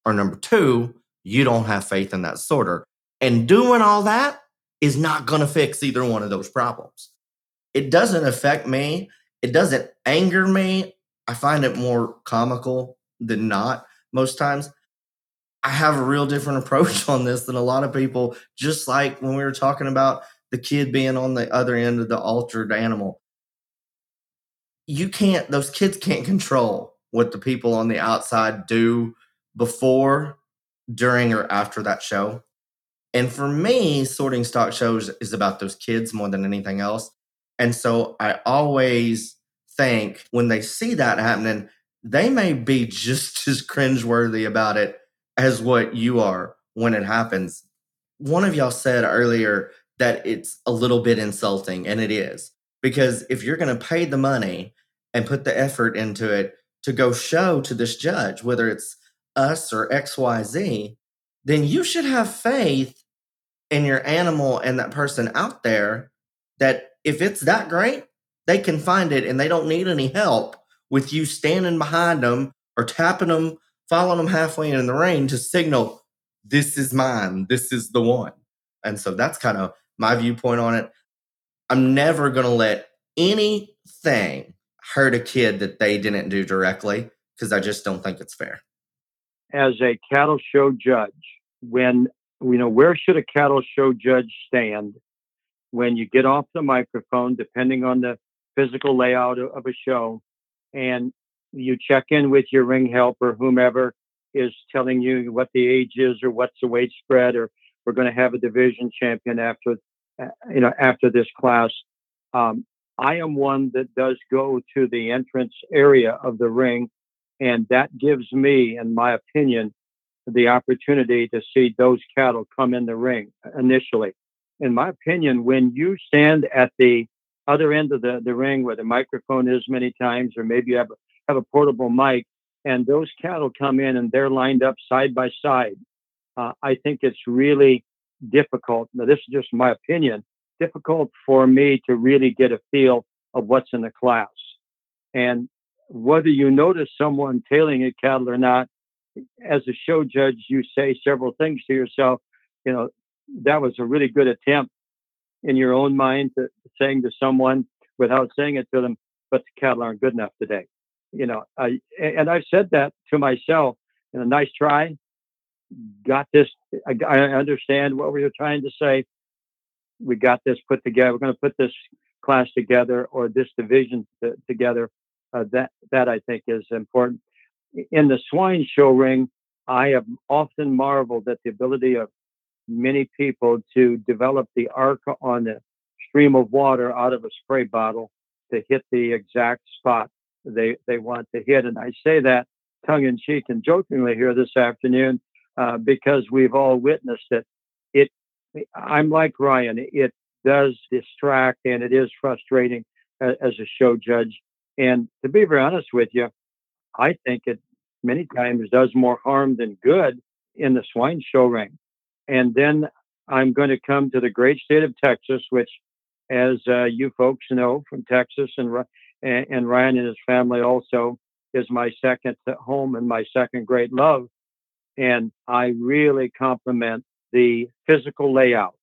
or number two, you don't have faith in that sorter. And doing all that is not going to fix either one of those problems. It doesn't affect me. It doesn't anger me. I find it more comical than not most times. I have a real different approach on this than a lot of people, just like when we were talking about the kid being on the other end of the altered animal. You can't, those kids can't control what the people on the outside do before, during, or after that show. And for me, sorting stock shows is about those kids more than anything else. And so I always think when they see that happening, they may be just as cringeworthy about it as what you are when it happens. One of y'all said earlier that it's a little bit insulting, and it is. Because if you're going to pay the money and put the effort into it to go show to this judge, whether it's us or XYZ, then you should have faith in your animal and that person out there that if it's that great, they can find it and they don't need any help with you standing behind them or tapping them, following them halfway in the rain to signal, this is mine, this is the one. And so that's kind of my viewpoint on it. I'm never going to let anything hurt a kid that they didn't do directly because I just don't think it's fair as a cattle show judge when you know where should a cattle show judge stand when you get off the microphone depending on the physical layout of a show and you check in with your ring helper whomever is telling you what the age is or what's the weight spread or we're going to have a division champion after uh, you know after this class um, i am one that does go to the entrance area of the ring and that gives me, in my opinion, the opportunity to see those cattle come in the ring initially. In my opinion, when you stand at the other end of the, the ring where the microphone is many times, or maybe you have a, have a portable mic, and those cattle come in and they're lined up side by side, uh, I think it's really difficult. Now, this is just my opinion, difficult for me to really get a feel of what's in the class. And whether you notice someone tailing a cattle or not, as a show judge, you say several things to yourself. You know, that was a really good attempt in your own mind to saying to someone without saying it to them, but the cattle aren't good enough today. You know, I, and I've said that to myself. And a nice try. Got this. I, I understand what we were trying to say. We got this put together. We're going to put this class together or this division together. Uh, that that I think is important. In the swine show ring, I have often marveled at the ability of many people to develop the arc on the stream of water out of a spray bottle to hit the exact spot they they want to hit. And I say that tongue in cheek and jokingly here this afternoon uh, because we've all witnessed it. It I'm like Ryan. It does distract and it is frustrating as, as a show judge. And to be very honest with you, I think it many times does more harm than good in the swine show ring. And then I'm going to come to the great state of Texas, which, as uh, you folks know from Texas, and, and Ryan and his family also is my second home and my second great love. And I really compliment the physical layout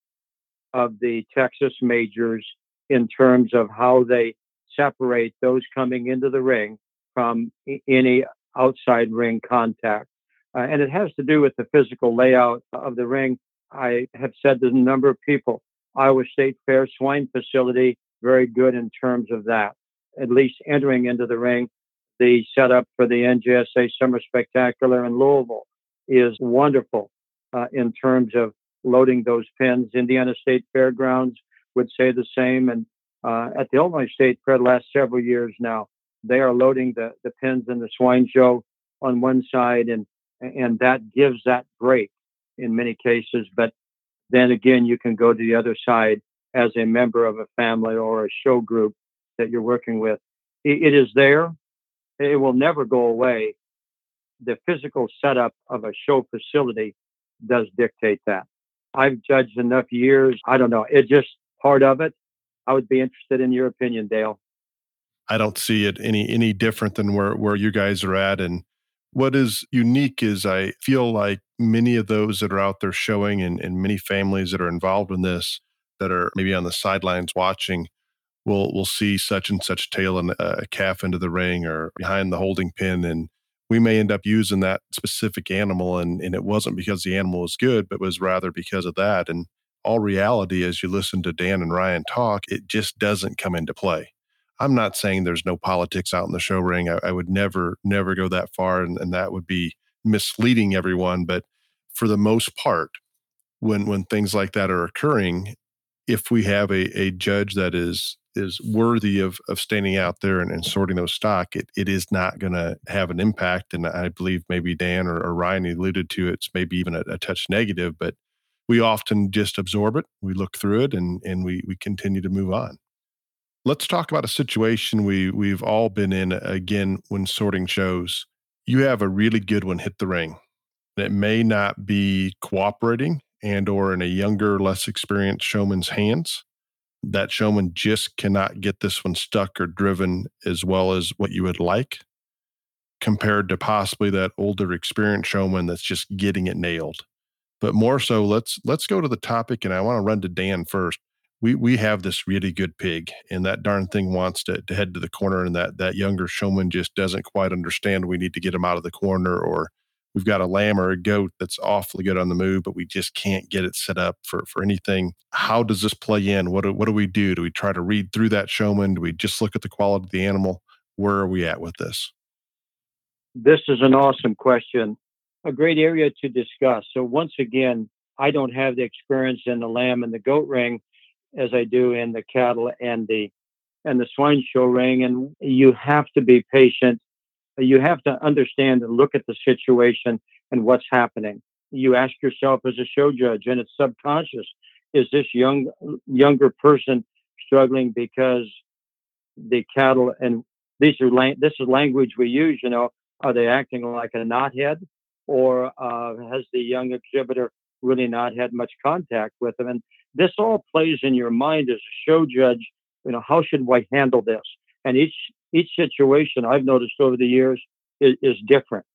of the Texas majors in terms of how they separate those coming into the ring from any outside ring contact. Uh, and it has to do with the physical layout of the ring. I have said to a number of people, Iowa State Fair Swine Facility, very good in terms of that. At least entering into the ring, the setup for the NJSA Summer Spectacular in Louisville is wonderful uh, in terms of loading those pins. Indiana State Fairgrounds would say the same. And uh, at the Illinois State Fair, the last several years now, they are loading the, the pins in the swine show on one side, and and that gives that break in many cases. But then again, you can go to the other side as a member of a family or a show group that you're working with. it, it is there. It will never go away. The physical setup of a show facility does dictate that. I've judged enough years. I don't know. It's just part of it. I would be interested in your opinion, Dale. I don't see it any any different than where where you guys are at. And what is unique is I feel like many of those that are out there showing and, and many families that are involved in this that are maybe on the sidelines watching will will see such and such tail and uh, a calf into the ring or behind the holding pin and we may end up using that specific animal and, and it wasn't because the animal was good but was rather because of that and all reality as you listen to dan and ryan talk it just doesn't come into play i'm not saying there's no politics out in the show ring i, I would never never go that far and, and that would be misleading everyone but for the most part when when things like that are occurring if we have a, a judge that is is worthy of of standing out there and, and sorting those stock, it, it is not going to have an impact. And I believe maybe Dan or, or Ryan alluded to it's maybe even a, a, touch negative, but we often just absorb it, we look through it, and and we we continue to move on. Let's talk about a situation we we've all been in again when sorting shows. You have a really good one hit the ring. It may not be cooperating and or in a younger, less experienced showman's hands that showman just cannot get this one stuck or driven as well as what you would like compared to possibly that older experienced showman that's just getting it nailed but more so let's let's go to the topic and i want to run to dan first we we have this really good pig and that darn thing wants to, to head to the corner and that that younger showman just doesn't quite understand we need to get him out of the corner or we've got a lamb or a goat that's awfully good on the move, but we just can't get it set up for, for anything. How does this play in? What do, what do we do? Do we try to read through that showman? Do we just look at the quality of the animal? Where are we at with this? This is an awesome question. A great area to discuss. So, once again, I don't have the experience in the lamb and the goat ring as I do in the cattle and the and the swine show ring. And you have to be patient you have to understand and look at the situation and what's happening. You ask yourself as a show judge, and it's subconscious: Is this young younger person struggling because the cattle and these are this is language we use. You know, are they acting like a knothead, or uh, has the young exhibitor really not had much contact with them? And this all plays in your mind as a show judge. You know, how should I handle this? And each each situation I've noticed over the years is, is different.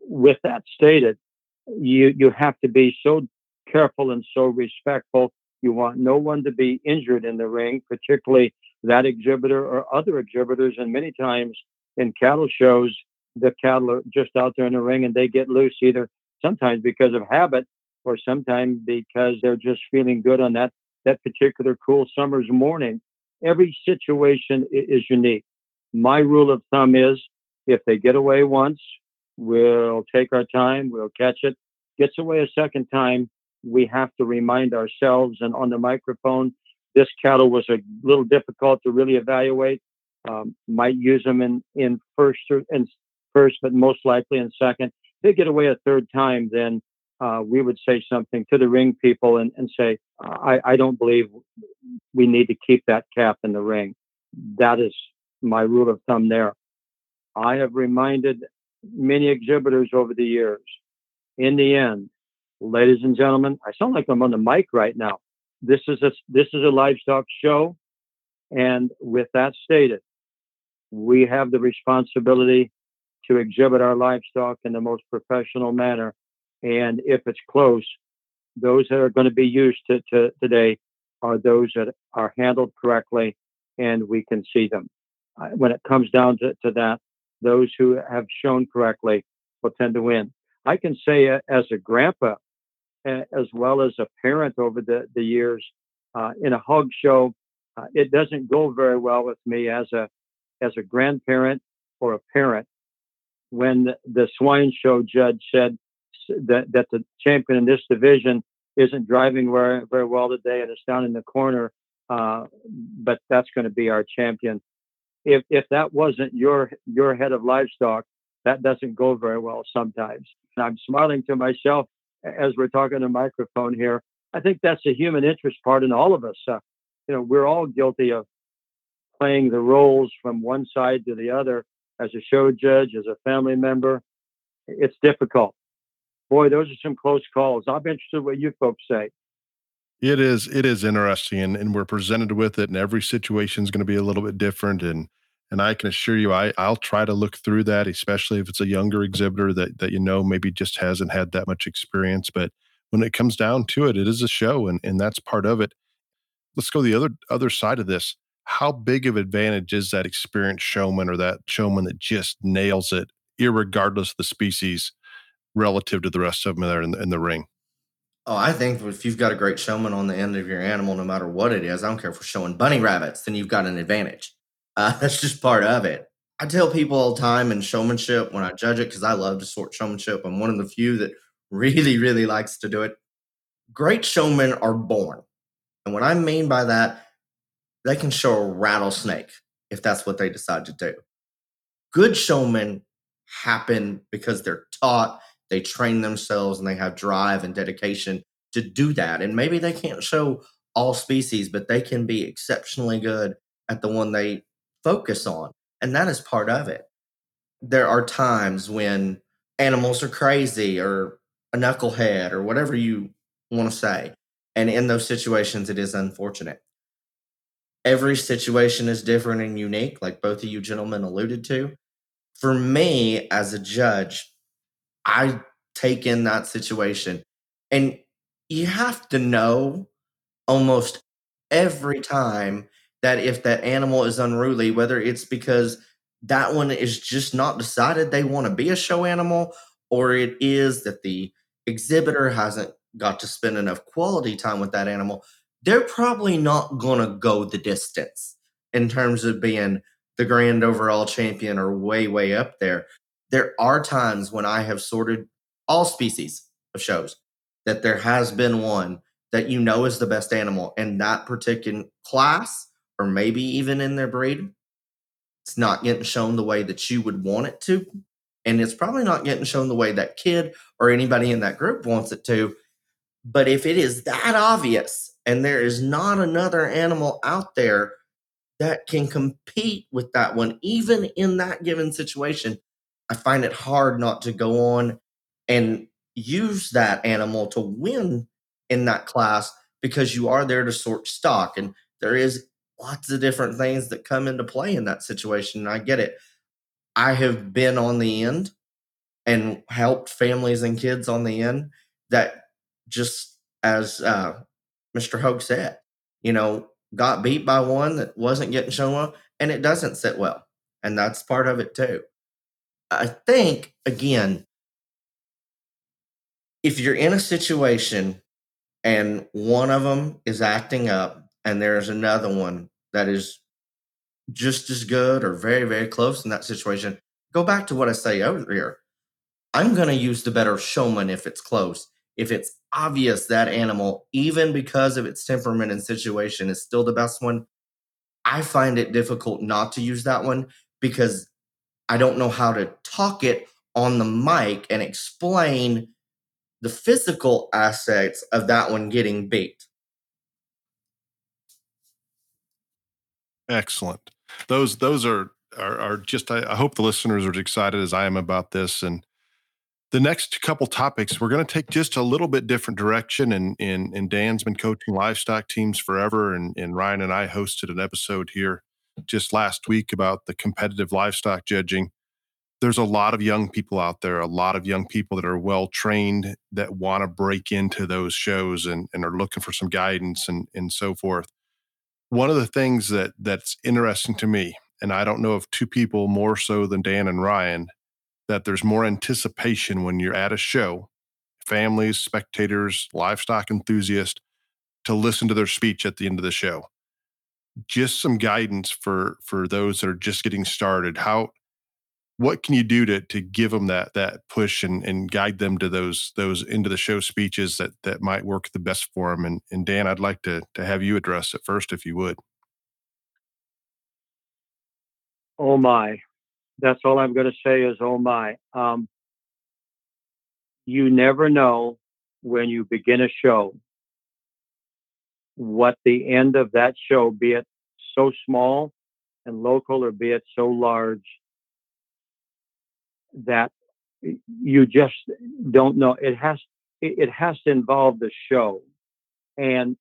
With that stated, you you have to be so careful and so respectful. You want no one to be injured in the ring, particularly that exhibitor or other exhibitors. And many times in cattle shows, the cattle are just out there in the ring and they get loose either sometimes because of habit or sometimes because they're just feeling good on that that particular cool summer's morning every situation is unique. My rule of thumb is if they get away once, we'll take our time, we'll catch it. Gets away a second time, we have to remind ourselves and on the microphone, this cattle was a little difficult to really evaluate. Um, might use them in, in first or in first, but most likely in second. If they get away a third time, then uh, we would say something to the ring people and, and say, I, I don't believe we need to keep that calf in the ring. That is my rule of thumb there. I have reminded many exhibitors over the years. In the end, ladies and gentlemen, I sound like I'm on the mic right now. This is a this is a livestock show, and with that stated, we have the responsibility to exhibit our livestock in the most professional manner and if it's close, those that are going to be used to, to, today are those that are handled correctly and we can see them. Uh, when it comes down to, to that, those who have shown correctly will tend to win. I can say uh, as a grandpa, uh, as well as a parent over the, the years, uh, in a hog show, it doesn't go very well with me as a as a grandparent or a parent when the, swine show judge said that that the champion in this division isn't driving very very well today and it's down in the corner. Uh, but that's going to be our champion. If if that wasn't your your head of livestock, that doesn't go very well sometimes. And I'm smiling to myself as we're talking to microphone here. I think that's a human interest part in all of us. Uh, you know, we're all guilty of playing the roles from one side to the other as a show judge, as a family member. It's difficult boy, those are some close calls. I'm interested what you folks say. It is it is interesting and, and we're presented with it and every situation is going to be a little bit different and and I can assure you I I'll try to look through that especially if it's a younger exhibitor that that you know maybe just hasn't had that much experience but when it comes down to it it is a show and and that's part of it. Let's go the other other side of this. How big of advantage is that experienced showman or that showman that just nails it irregardless of the species relative to the rest of them there in the, in the ring? Oh, I think if you've got a great showman on the end of your animal, no matter what it is, I don't care if we're showing bunny rabbits, then you've got an advantage. Uh, that's just part of it. I tell people all the time in showmanship when I judge it, because I love to sort showmanship. I'm one of the few that really, really likes to do it. Great showmen are born. And what I mean by that, they can show a rattlesnake if that's what they decide to do. Good showmen happen because they're taught they train themselves and they have drive and dedication to do that. And maybe they can't show all species, but they can be exceptionally good at the one they focus on. And that is part of it. There are times when animals are crazy or a knucklehead or whatever you want to say. And in those situations, it is unfortunate. Every situation is different and unique, like both of you gentlemen alluded to. For me, as a judge, I take in that situation. And you have to know almost every time that if that animal is unruly, whether it's because that one is just not decided they want to be a show animal, or it is that the exhibitor hasn't got to spend enough quality time with that animal, they're probably not going to go the distance in terms of being the grand overall champion or way, way up there there are times when I have sorted all species of shows that there has been one that you know is the best animal in that particular class or maybe even in their breed. It's not getting shown the way that you would want it to. And it's probably not getting shown the way that kid or anybody in that group wants it to. But if it is that obvious and there is not another animal out there that can compete with that one, even in that given situation, I find it hard not to go on and use that animal to win in that class because you are there to sort stock and there is lots of different things that come into play in that situation and I get it. I have been on the end and helped families and kids on the end that just as uh, Mr. Hoge said, you know, got beat by one that wasn't getting shown well and it doesn't sit well. And that's part of it too. I think, again, if you're in a situation and one of them is acting up and there's another one that is just as good or very, very close in that situation, go back to what I say earlier. I'm going to use the better showman if it's close. If it's obvious that animal, even because of its temperament and situation, is still the best one, I find it difficult not to use that one because I don't know how to talk it on the mic and explain the physical aspects of that one getting beat. Excellent. Those those are are, are just. I, I, hope the listeners are as excited as I am about this. And the next couple topics, we're going to take just a little bit different direction. And and, and Dan's been coaching livestock teams forever, and, and Ryan and I hosted an episode here just last week about the competitive livestock judging. There's a lot of young people out there, a lot of young people that are well trained that want to break into those shows and, and are looking for some guidance and, and so forth one of the things that that's interesting to me, and I don't know of two people more so than Dan and Ryan, that there's more anticipation when you're at a show, families, spectators, livestock enthusiasts, to listen to their speech at the end of the show. Just some guidance for for those that are just getting started. How what can you do to to give them that that push and and guide them to those those into the show speeches that that might work the best for them and and Dan I'd like to to have you address it first if you would oh my that's all I'm going to say is oh my um, you never know when you begin a show what the end of that show be it so small and local or be it so large that you just don't know. It has it has to involve the show and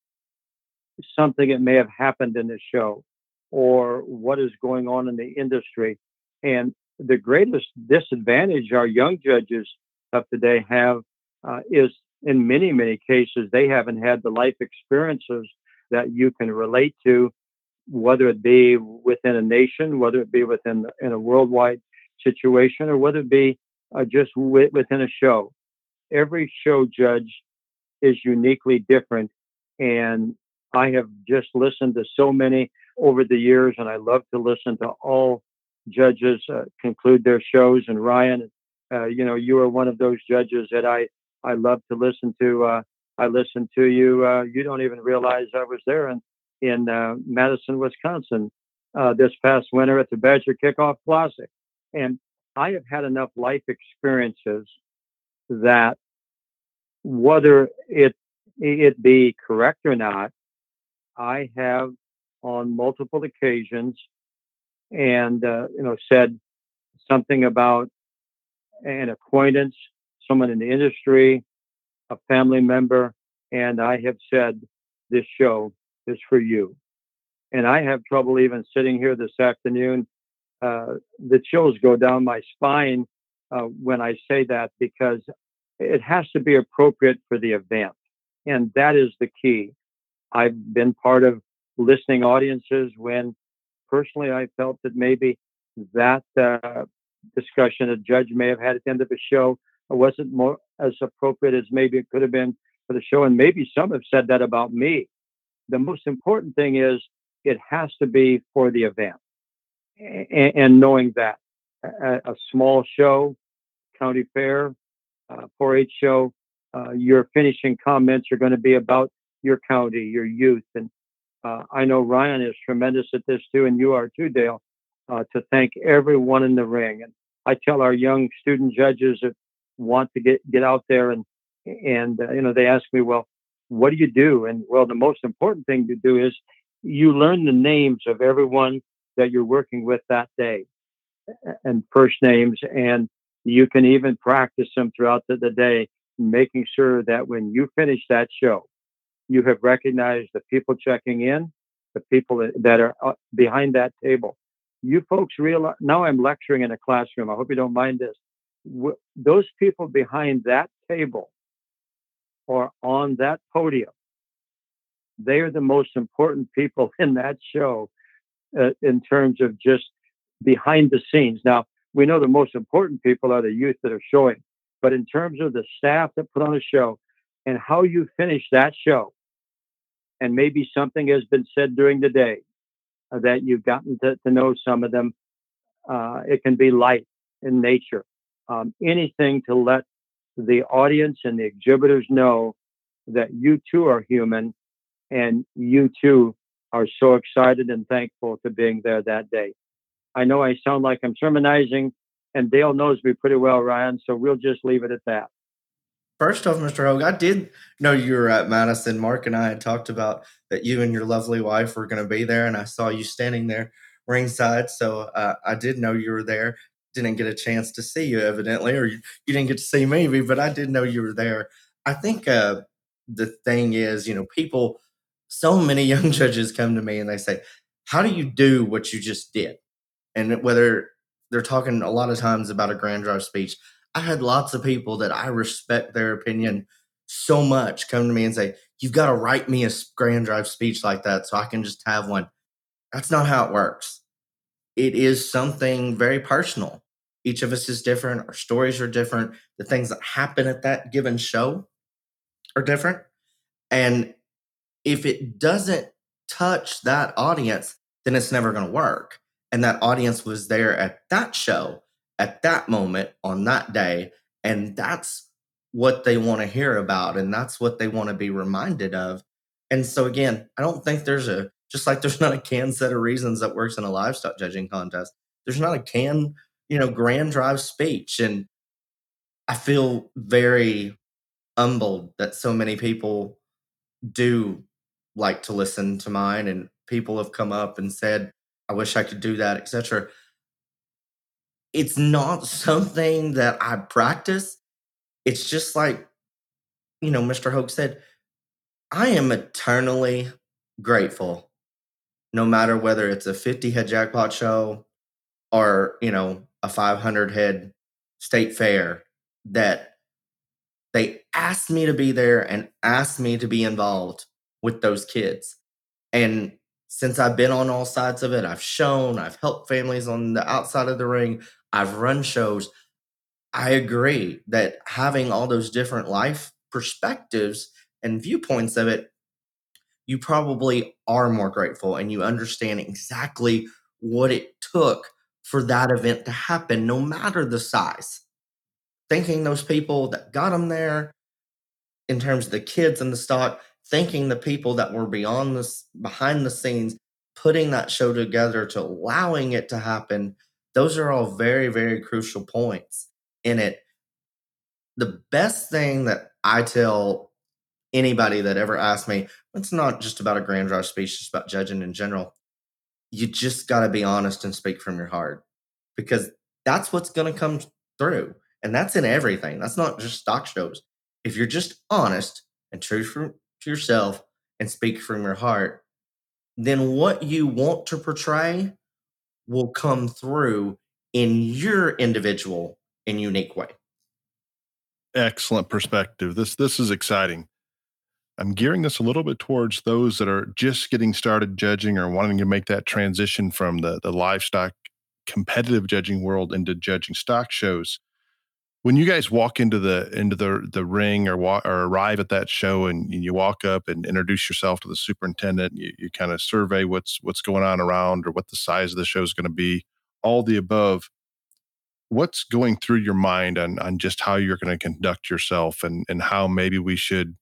something that may have happened in the show or what is going on in the industry. And the greatest disadvantage our young judges of today have uh, is in many, many cases, they haven't had the life experiences that you can relate to, whether it be within a nation, whether it be within in a worldwide situation or whether it be uh, just w- within a show. Every show judge is uniquely different. And I have just listened to so many over the years, and I love to listen to all judges uh, conclude their shows. And Ryan, uh, you know, you are one of those judges that I, I love to listen to. Uh, I listen to you. Uh, you don't even realize I was there in, in uh, Madison, Wisconsin this past winter at the Badger Kickoff Classic. And I have had enough life experiences that whether it it be correct or not, I have on multiple occasions and uh, you know said something about an acquaintance, someone in the industry, a family member, and I have said this show is for you. And I have trouble even sitting here this afternoon uh, the chills go down my spine uh, when I say that because it has to be appropriate for the event. And that is the key. I've been part of listening audiences when personally I felt that maybe that uh, discussion a judge may have had at the end of a show wasn't more as appropriate as maybe it could have been for the show. And maybe some have said that about me. The most important thing is it has to be for the event and, and knowing that a, a, small show, county fair, uh, 4-H show, uh, your finishing comments are going to be about your county, your youth, and uh, I know Ryan is tremendous at this too, and you are too, Dale. Uh, to thank everyone in the ring, and I tell our young student judges that want to get get out there and and uh, you know they ask me, well, what do you do? And well, the most important thing to do is you learn the names of everyone that you're working with that day and first names. And you can even practice them throughout the, the day, making sure that when you finish that show, you have recognized the people checking in, the people that are uh, behind that table. You folks realize now I'm lecturing in a classroom. I hope you don't mind this. those people behind that table or on that podium, they are the most important people in that show uh, in terms of just behind the scenes. Now, we know the most important people are the youth that are showing, but in terms of the staff that put on a show and how you finish that show, and maybe something has been said during the day, that you've gotten to, to know some of them. Uh, it can be light in nature. Um, anything to let the audience and the exhibitors know that you too are human and you too are so excited and thankful to being there that day. I know I sound like I'm sermonizing, and Dale knows me pretty well, Ryan, so we'll just leave it at that. First off, Mr. Hoge, I did know you were at Madison. Mark and I had talked about that you and your lovely wife were going to be there, and I saw you standing there ringside. So uh, I did know you were there. Didn't get a chance to see you, evidently, or you, you didn't get to see me, but I did know you were there. I think uh, the thing is, you know, people, so many young judges come to me and they say, How do you do what you just did? And whether they're talking a lot of times about a grand drive speech, I had lots of people that I respect their opinion so much come to me and say, You've got to write me a grand drive speech like that so I can just have one. That's not how it works. It is something very personal. Each of us is different. Our stories are different. The things that happen at that given show are different. And if it doesn't touch that audience, then it's never going to work. And that audience was there at that show at that moment on that day. And that's what they want to hear about. And that's what they want to be reminded of. And so, again, I don't think there's a, just like there's not a canned set of reasons that works in a livestock judging contest, there's not a can, you know, grand drive speech. And I feel very humbled that so many people do like to listen to mine and people have come up and said, I wish I could do that, etc it's not something that I practice. It's just like, you know, Mr. Hoge said, I am eternally grateful, no matter whether it's a 50 head jackpot show or, you know, a 500 head state fair, that they asked me to be there and asked me to be involved with those kids. And since I've been on all sides of it, I've shown, I've helped families on the outside of the ring, I've run shows. I agree that having all those different life perspectives and viewpoints of it, you probably are more grateful and you understand exactly what it took for that event to happen, no matter the size. Thanking those people that got them there in terms of the kids and the stock, thanking the people that were beyond this behind the scenes, putting that show together to allowing it to happen those are all very, very crucial points in it. The best thing that I tell anybody that ever asks me, it's not just about a grand drive speech, it's about judging in general. You just got to be honest and speak from your heart because that's what's going to come through. And that's in everything. That's not just stock shows. If you're just honest and true to yourself and speak from your heart, then what you want to portray will come through in your individual and unique way. Excellent perspective. This this is exciting. I'm gearing this a little bit towards those that are just getting started judging or wanting to make that transition from the the livestock competitive judging world into judging stock shows. When you guys walk into the into the the ring or walk, or arrive at that show and, and you walk up and introduce yourself to the superintendent, you, you kind of survey what's what's going on around or what the size of the show is going to be all the above what's going through your mind on on just how you're going to conduct yourself and and how maybe we should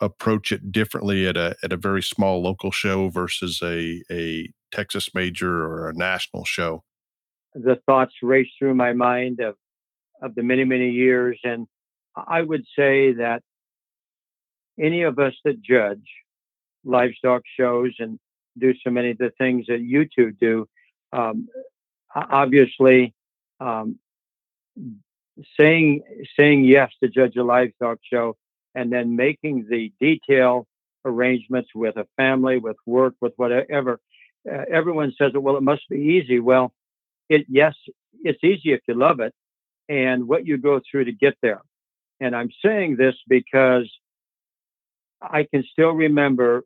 approach it differently at a at a very small local show versus a a Texas major or a national show? The thoughts race through my mind of of the many many years, and I would say that any of us that judge livestock shows and do so many of the things that you two do, um, obviously um, saying saying yes to judge a livestock show and then making the detail arrangements with a family with work with whatever uh, everyone says well it must be easy. Well it yes it's easy if you love it and what you go through to get there and i'm saying this because i can still remember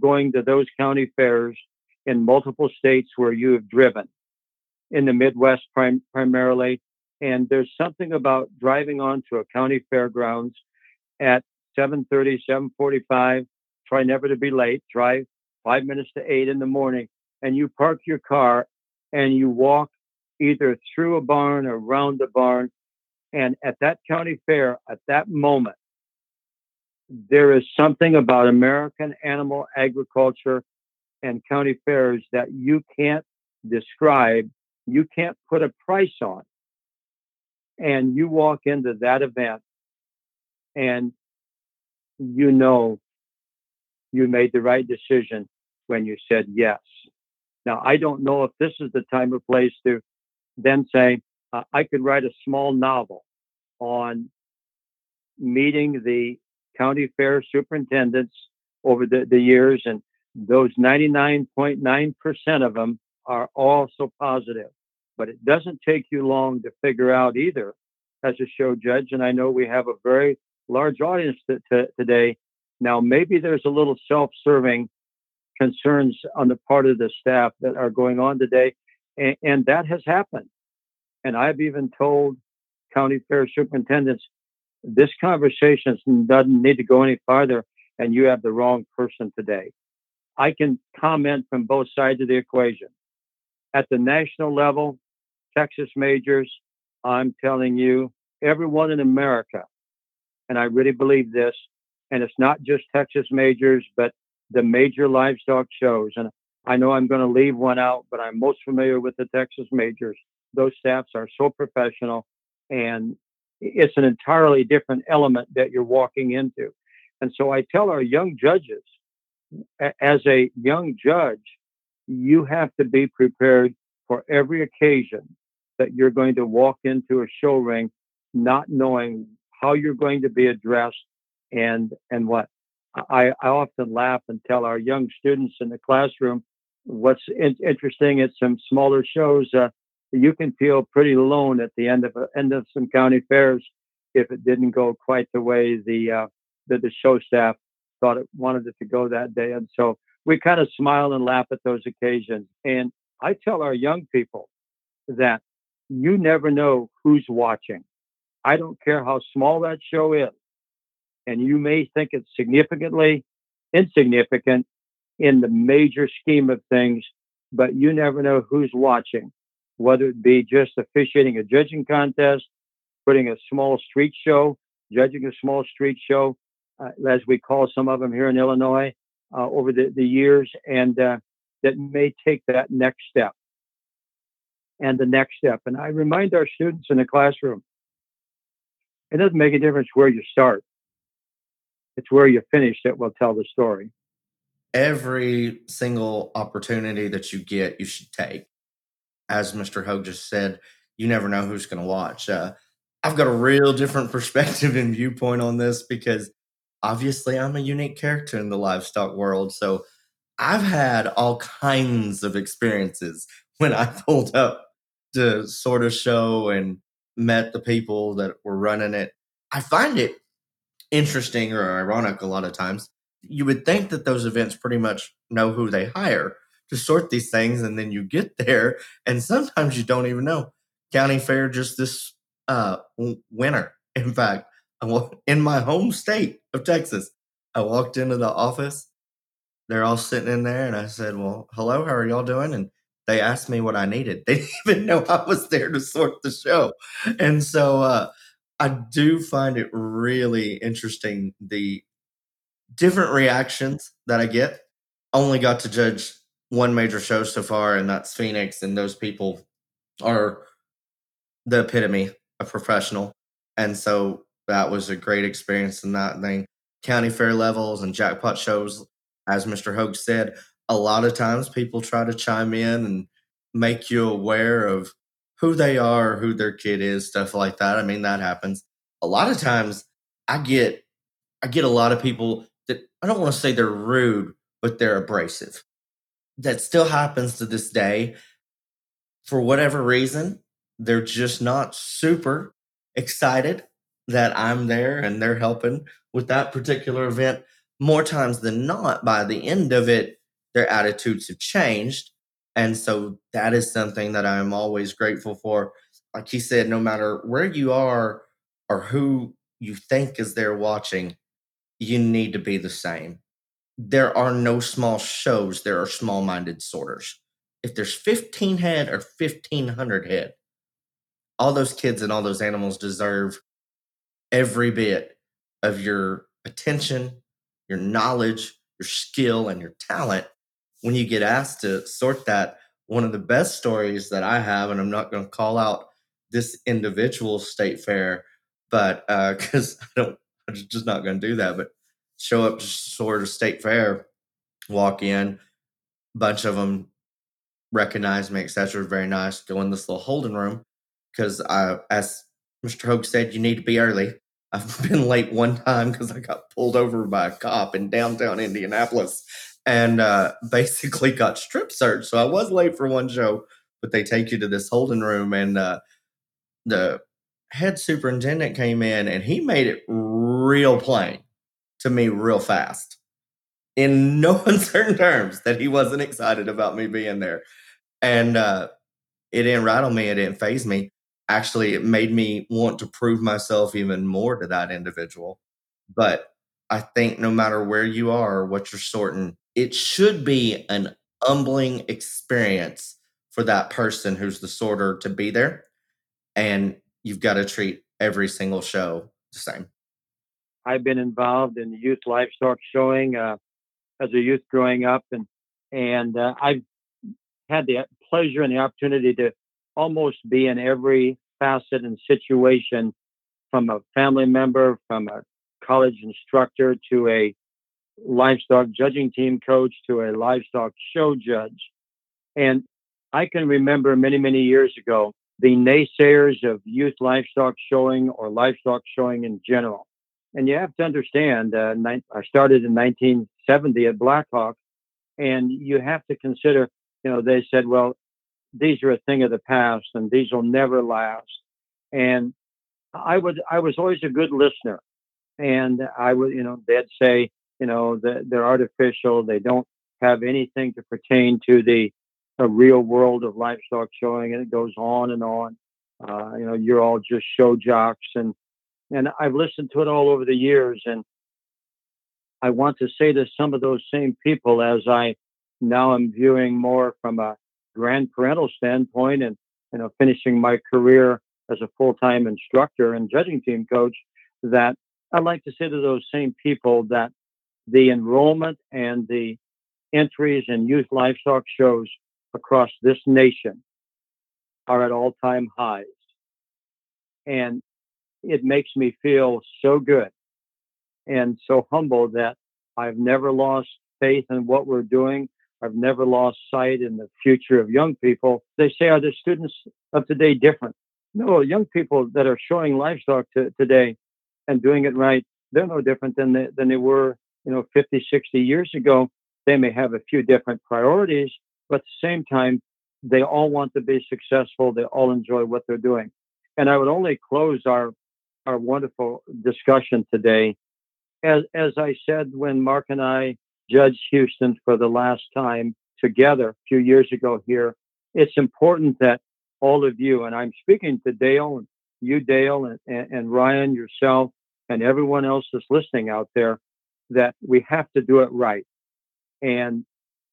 going to those county fairs in multiple states where you have driven in the Midwest prim- primarily. And there's something about driving onto a county fairgrounds at 7:30, 7:45. Try never to be late. Drive five minutes to eight in the morning. and you park your car and you walk either through a barn or around the barn. And at that county fair, at that moment, there is something about American animal agriculture and county fairs that you can't describe, you can't put a price on. And you walk into that event and you know you made the right decision when you said yes. Now, I don't know if this is the time or place to then say, uh, I could write a small novel on meeting the county fair superintendents over the, the years, and those 99.9% of them are all so positive. But it doesn't take you long to figure out either as a show judge. And I know we have a very large audience t- t- today. Now, maybe there's a little self serving concerns on the part of the staff that are going on today. And, and that has happened. And I've even told county fair superintendents, this conversation doesn't need to go any farther, and you have the wrong person today. I can comment from both sides of the equation. At the national level, Texas majors, I'm telling you, everyone in America, and I really believe this, and it's not just Texas majors, but the major livestock shows. And I know I'm going to leave one out, but I'm most familiar with the Texas majors. Those staffs are so professional and it's an entirely different element that you're walking into. And so I tell our young judges, as a young judge, you have to be prepared for every occasion that you're going to walk into a show ring, not knowing how you're going to be addressed and and what. I, I often laugh and tell our young students in the classroom what's in- interesting at some smaller shows. Uh, you can feel pretty alone at the end of a, end of some county fairs if it didn't go quite the way the uh, the, the show staff thought it wanted it to go that day. And so we kind of smile and laugh at those occasions. And I tell our young people that you never know who's watching. I don't care how small that show is and you may think it's significantly insignificant in the major scheme of things, but you never know who's watching, whether it be just officiating a judging contest, putting a small street show, judging a small street show, uh, as we call some of them here in Illinois uh, over the, the years, and uh, that may take that next step and the next step. And I remind our students in the classroom, it doesn't make a difference where you start it's where you finish that will tell the story. Every single opportunity that you get, you should take. As Mr. Hoge just said, you never know who's going to watch. Uh, I've got a real different perspective and viewpoint on this because obviously I'm a unique character in the livestock world. So I've had all kinds of experiences when I pulled up to sort of show and met the people that were running it. I find it interesting or ironic a lot of times. You would think that those events pretty much know who they hire to sort these things, and then you get there, and sometimes you don't even know. County Fair just this uh, winter, in fact, in my home state of Texas, I walked into the office. They're all sitting in there, and I said, "Well, hello, how are y'all doing?" And they asked me what I needed. They didn't even know I was there to sort the show, and so uh, I do find it really interesting the different reactions that I get. Only got to judge one major show so far, and that's Phoenix, and those people are the epitome of professional. And so that was a great experience in that thing. County fair levels and jackpot shows, as Mr. Hoge said, a lot of times people try to chime in and make you aware of who they are, who their kid is, stuff like that. I mean, that happens. A lot of times I get I get a lot of people that I don't want to say they're rude, but they're abrasive. That still happens to this day. For whatever reason, they're just not super excited that I'm there and they're helping with that particular event. More times than not, by the end of it, their attitudes have changed and so that is something that I'm always grateful for. Like he said, no matter where you are or who you think is there watching, you need to be the same. There are no small shows, there are small minded sorters. if there's 15 head or 1500 head, all those kids and all those animals deserve every bit of your attention, your knowledge, your skill, and your talent. When you get asked to sort that, one of the best stories that I have, and I'm not going to call out this individual state fair, but because uh, I don't, I'm just not going to do that. But show up to sort of state fair, walk in, bunch of them recognize me, etc. Very nice. Go in this little holding room because I, as Mr. Hoge said, you need to be early. I've been late one time because I got pulled over by a cop in downtown Indianapolis and uh, basically got strip searched. So I was late for one show, but they take you to this holding room, and uh, the head superintendent came in and he made it real plain to me real fast in no uncertain terms that he wasn't excited about me being there. And uh, it didn't rattle me, it didn't phase me. Actually, it made me want to prove myself even more to that individual. But I think no matter where you are, or what you're sorting, it should be an humbling experience for that person who's the sorter to be there. And you've got to treat every single show the same. I've been involved in the youth livestock showing uh, as a youth growing up, and and uh, I've had the pleasure and the opportunity to almost be in every facet and situation, from a family member, from a college instructor to a livestock judging team coach to a livestock show judge, and I can remember many many years ago the naysayers of youth livestock showing or livestock showing in general and you have to understand, uh, I started in 1970 at Blackhawk, and you have to consider, you know, they said, well, these are a thing of the past and these will never last. And I would, I was always a good listener. And I would, you know, they'd say, you know, that they're artificial. They don't have anything to pertain to the, real world of livestock showing. And it goes on and on. Uh, you know, you're all just show jocks and and I've listened to it all over the years. And I want to say to some of those same people as I now am viewing more from a grand parental standpoint and, you know, finishing my career as a full-time instructor and judging team coach that I'd like to say to those same people that the enrollment and the entries in youth livestock shows across this nation are at all-time highs. And it makes me feel so good and so humble that I've never lost faith in what we're doing. I've never lost sight in the future of young people. They say, are the students of today different? No, young people that are showing livestock to, today and doing it right, they're no different than they, than they were, you know, 50, 60 years ago. They may have a few different priorities, but at the same time, they all want to be successful. They all enjoy what they're doing. And I would only close our our wonderful discussion today. As, as I said, when Mark and I judged Houston for the last time together a few years ago here, it's important that all of you, and I'm speaking to Dale and you, Dale, and, and, and Ryan, yourself, and everyone else that's listening out there, that we have to do it right. And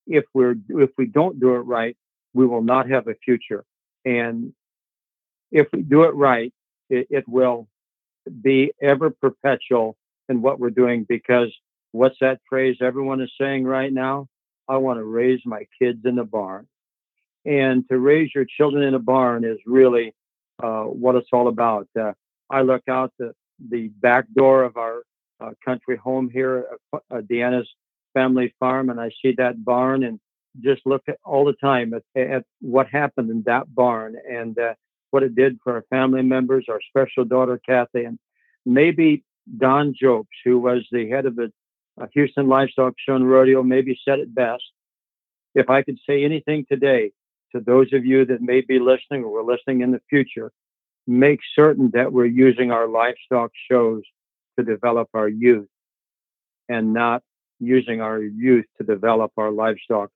if we're if we don't do it right, we will not have a future. And if we do it right, it, it will be ever perpetual in what we're doing because what's that phrase everyone is saying right now? I want to raise my kids in the barn. And to raise your children in a barn is really uh, what it's all about. Uh, I look out the, the back door of our uh, country home here, uh, Deanna's family farm, and I see that barn and just look at all the time at, at what happened in that barn. And uh, what it did for our family members, our special daughter, Kathy, and maybe Don Jopes, who was the head of the uh, Houston Livestock Show and Rodeo, maybe said it best. If I could say anything today to those of you that may be listening or were listening in the future, make certain that we're using our livestock shows to develop our youth and not using our youth to develop our livestock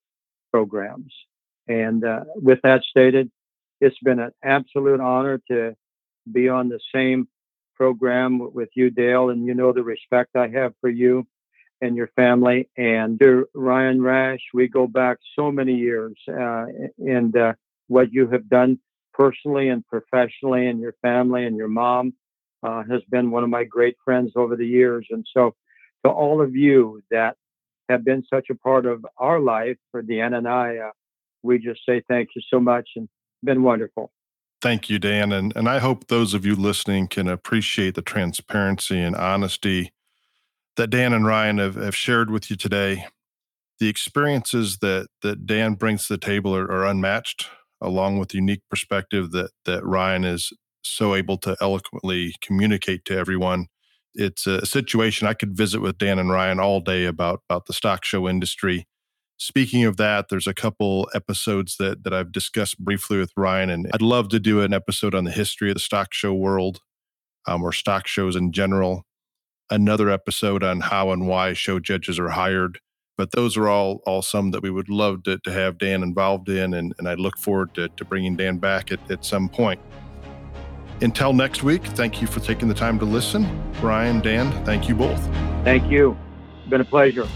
programs. And uh, with that stated, it's been an absolute honor to be on the same program with you, Dale, and you know the respect I have for you. and your family. And to Ryan Rash, we go back so many years, uh, and uh, what you have done personally and professionally, and your family and your mom uh, has been one of my great friends over the years. And so, to all of you that have been such a part of our life for Deanna and I, uh, we just say thank you so much and been wonderful. Thank you, Dan. And, and I hope those of you listening can appreciate the transparency and honesty that Dan and Ryan have, have shared with you today. The experiences that, that Dan brings to the table are, are unmatched, along with the unique perspective that, that Ryan is so able to eloquently communicate to everyone. It's a situation I could visit with Dan and Ryan all day about, about the stock show industry Speaking of that, there's a couple episodes that that I've discussed briefly with Ryan, and I'd love to do an episode on the history of the stock show world um, or stock shows in general. Another episode on how and why show judges are hired. But those are all all some that we would love to, to have Dan involved in, and, and I look forward to, to bringing Dan back at, at some point. Until next week, thank you for taking the time to listen. Ryan, Dan, thank you both. Thank you. Been a pleasure.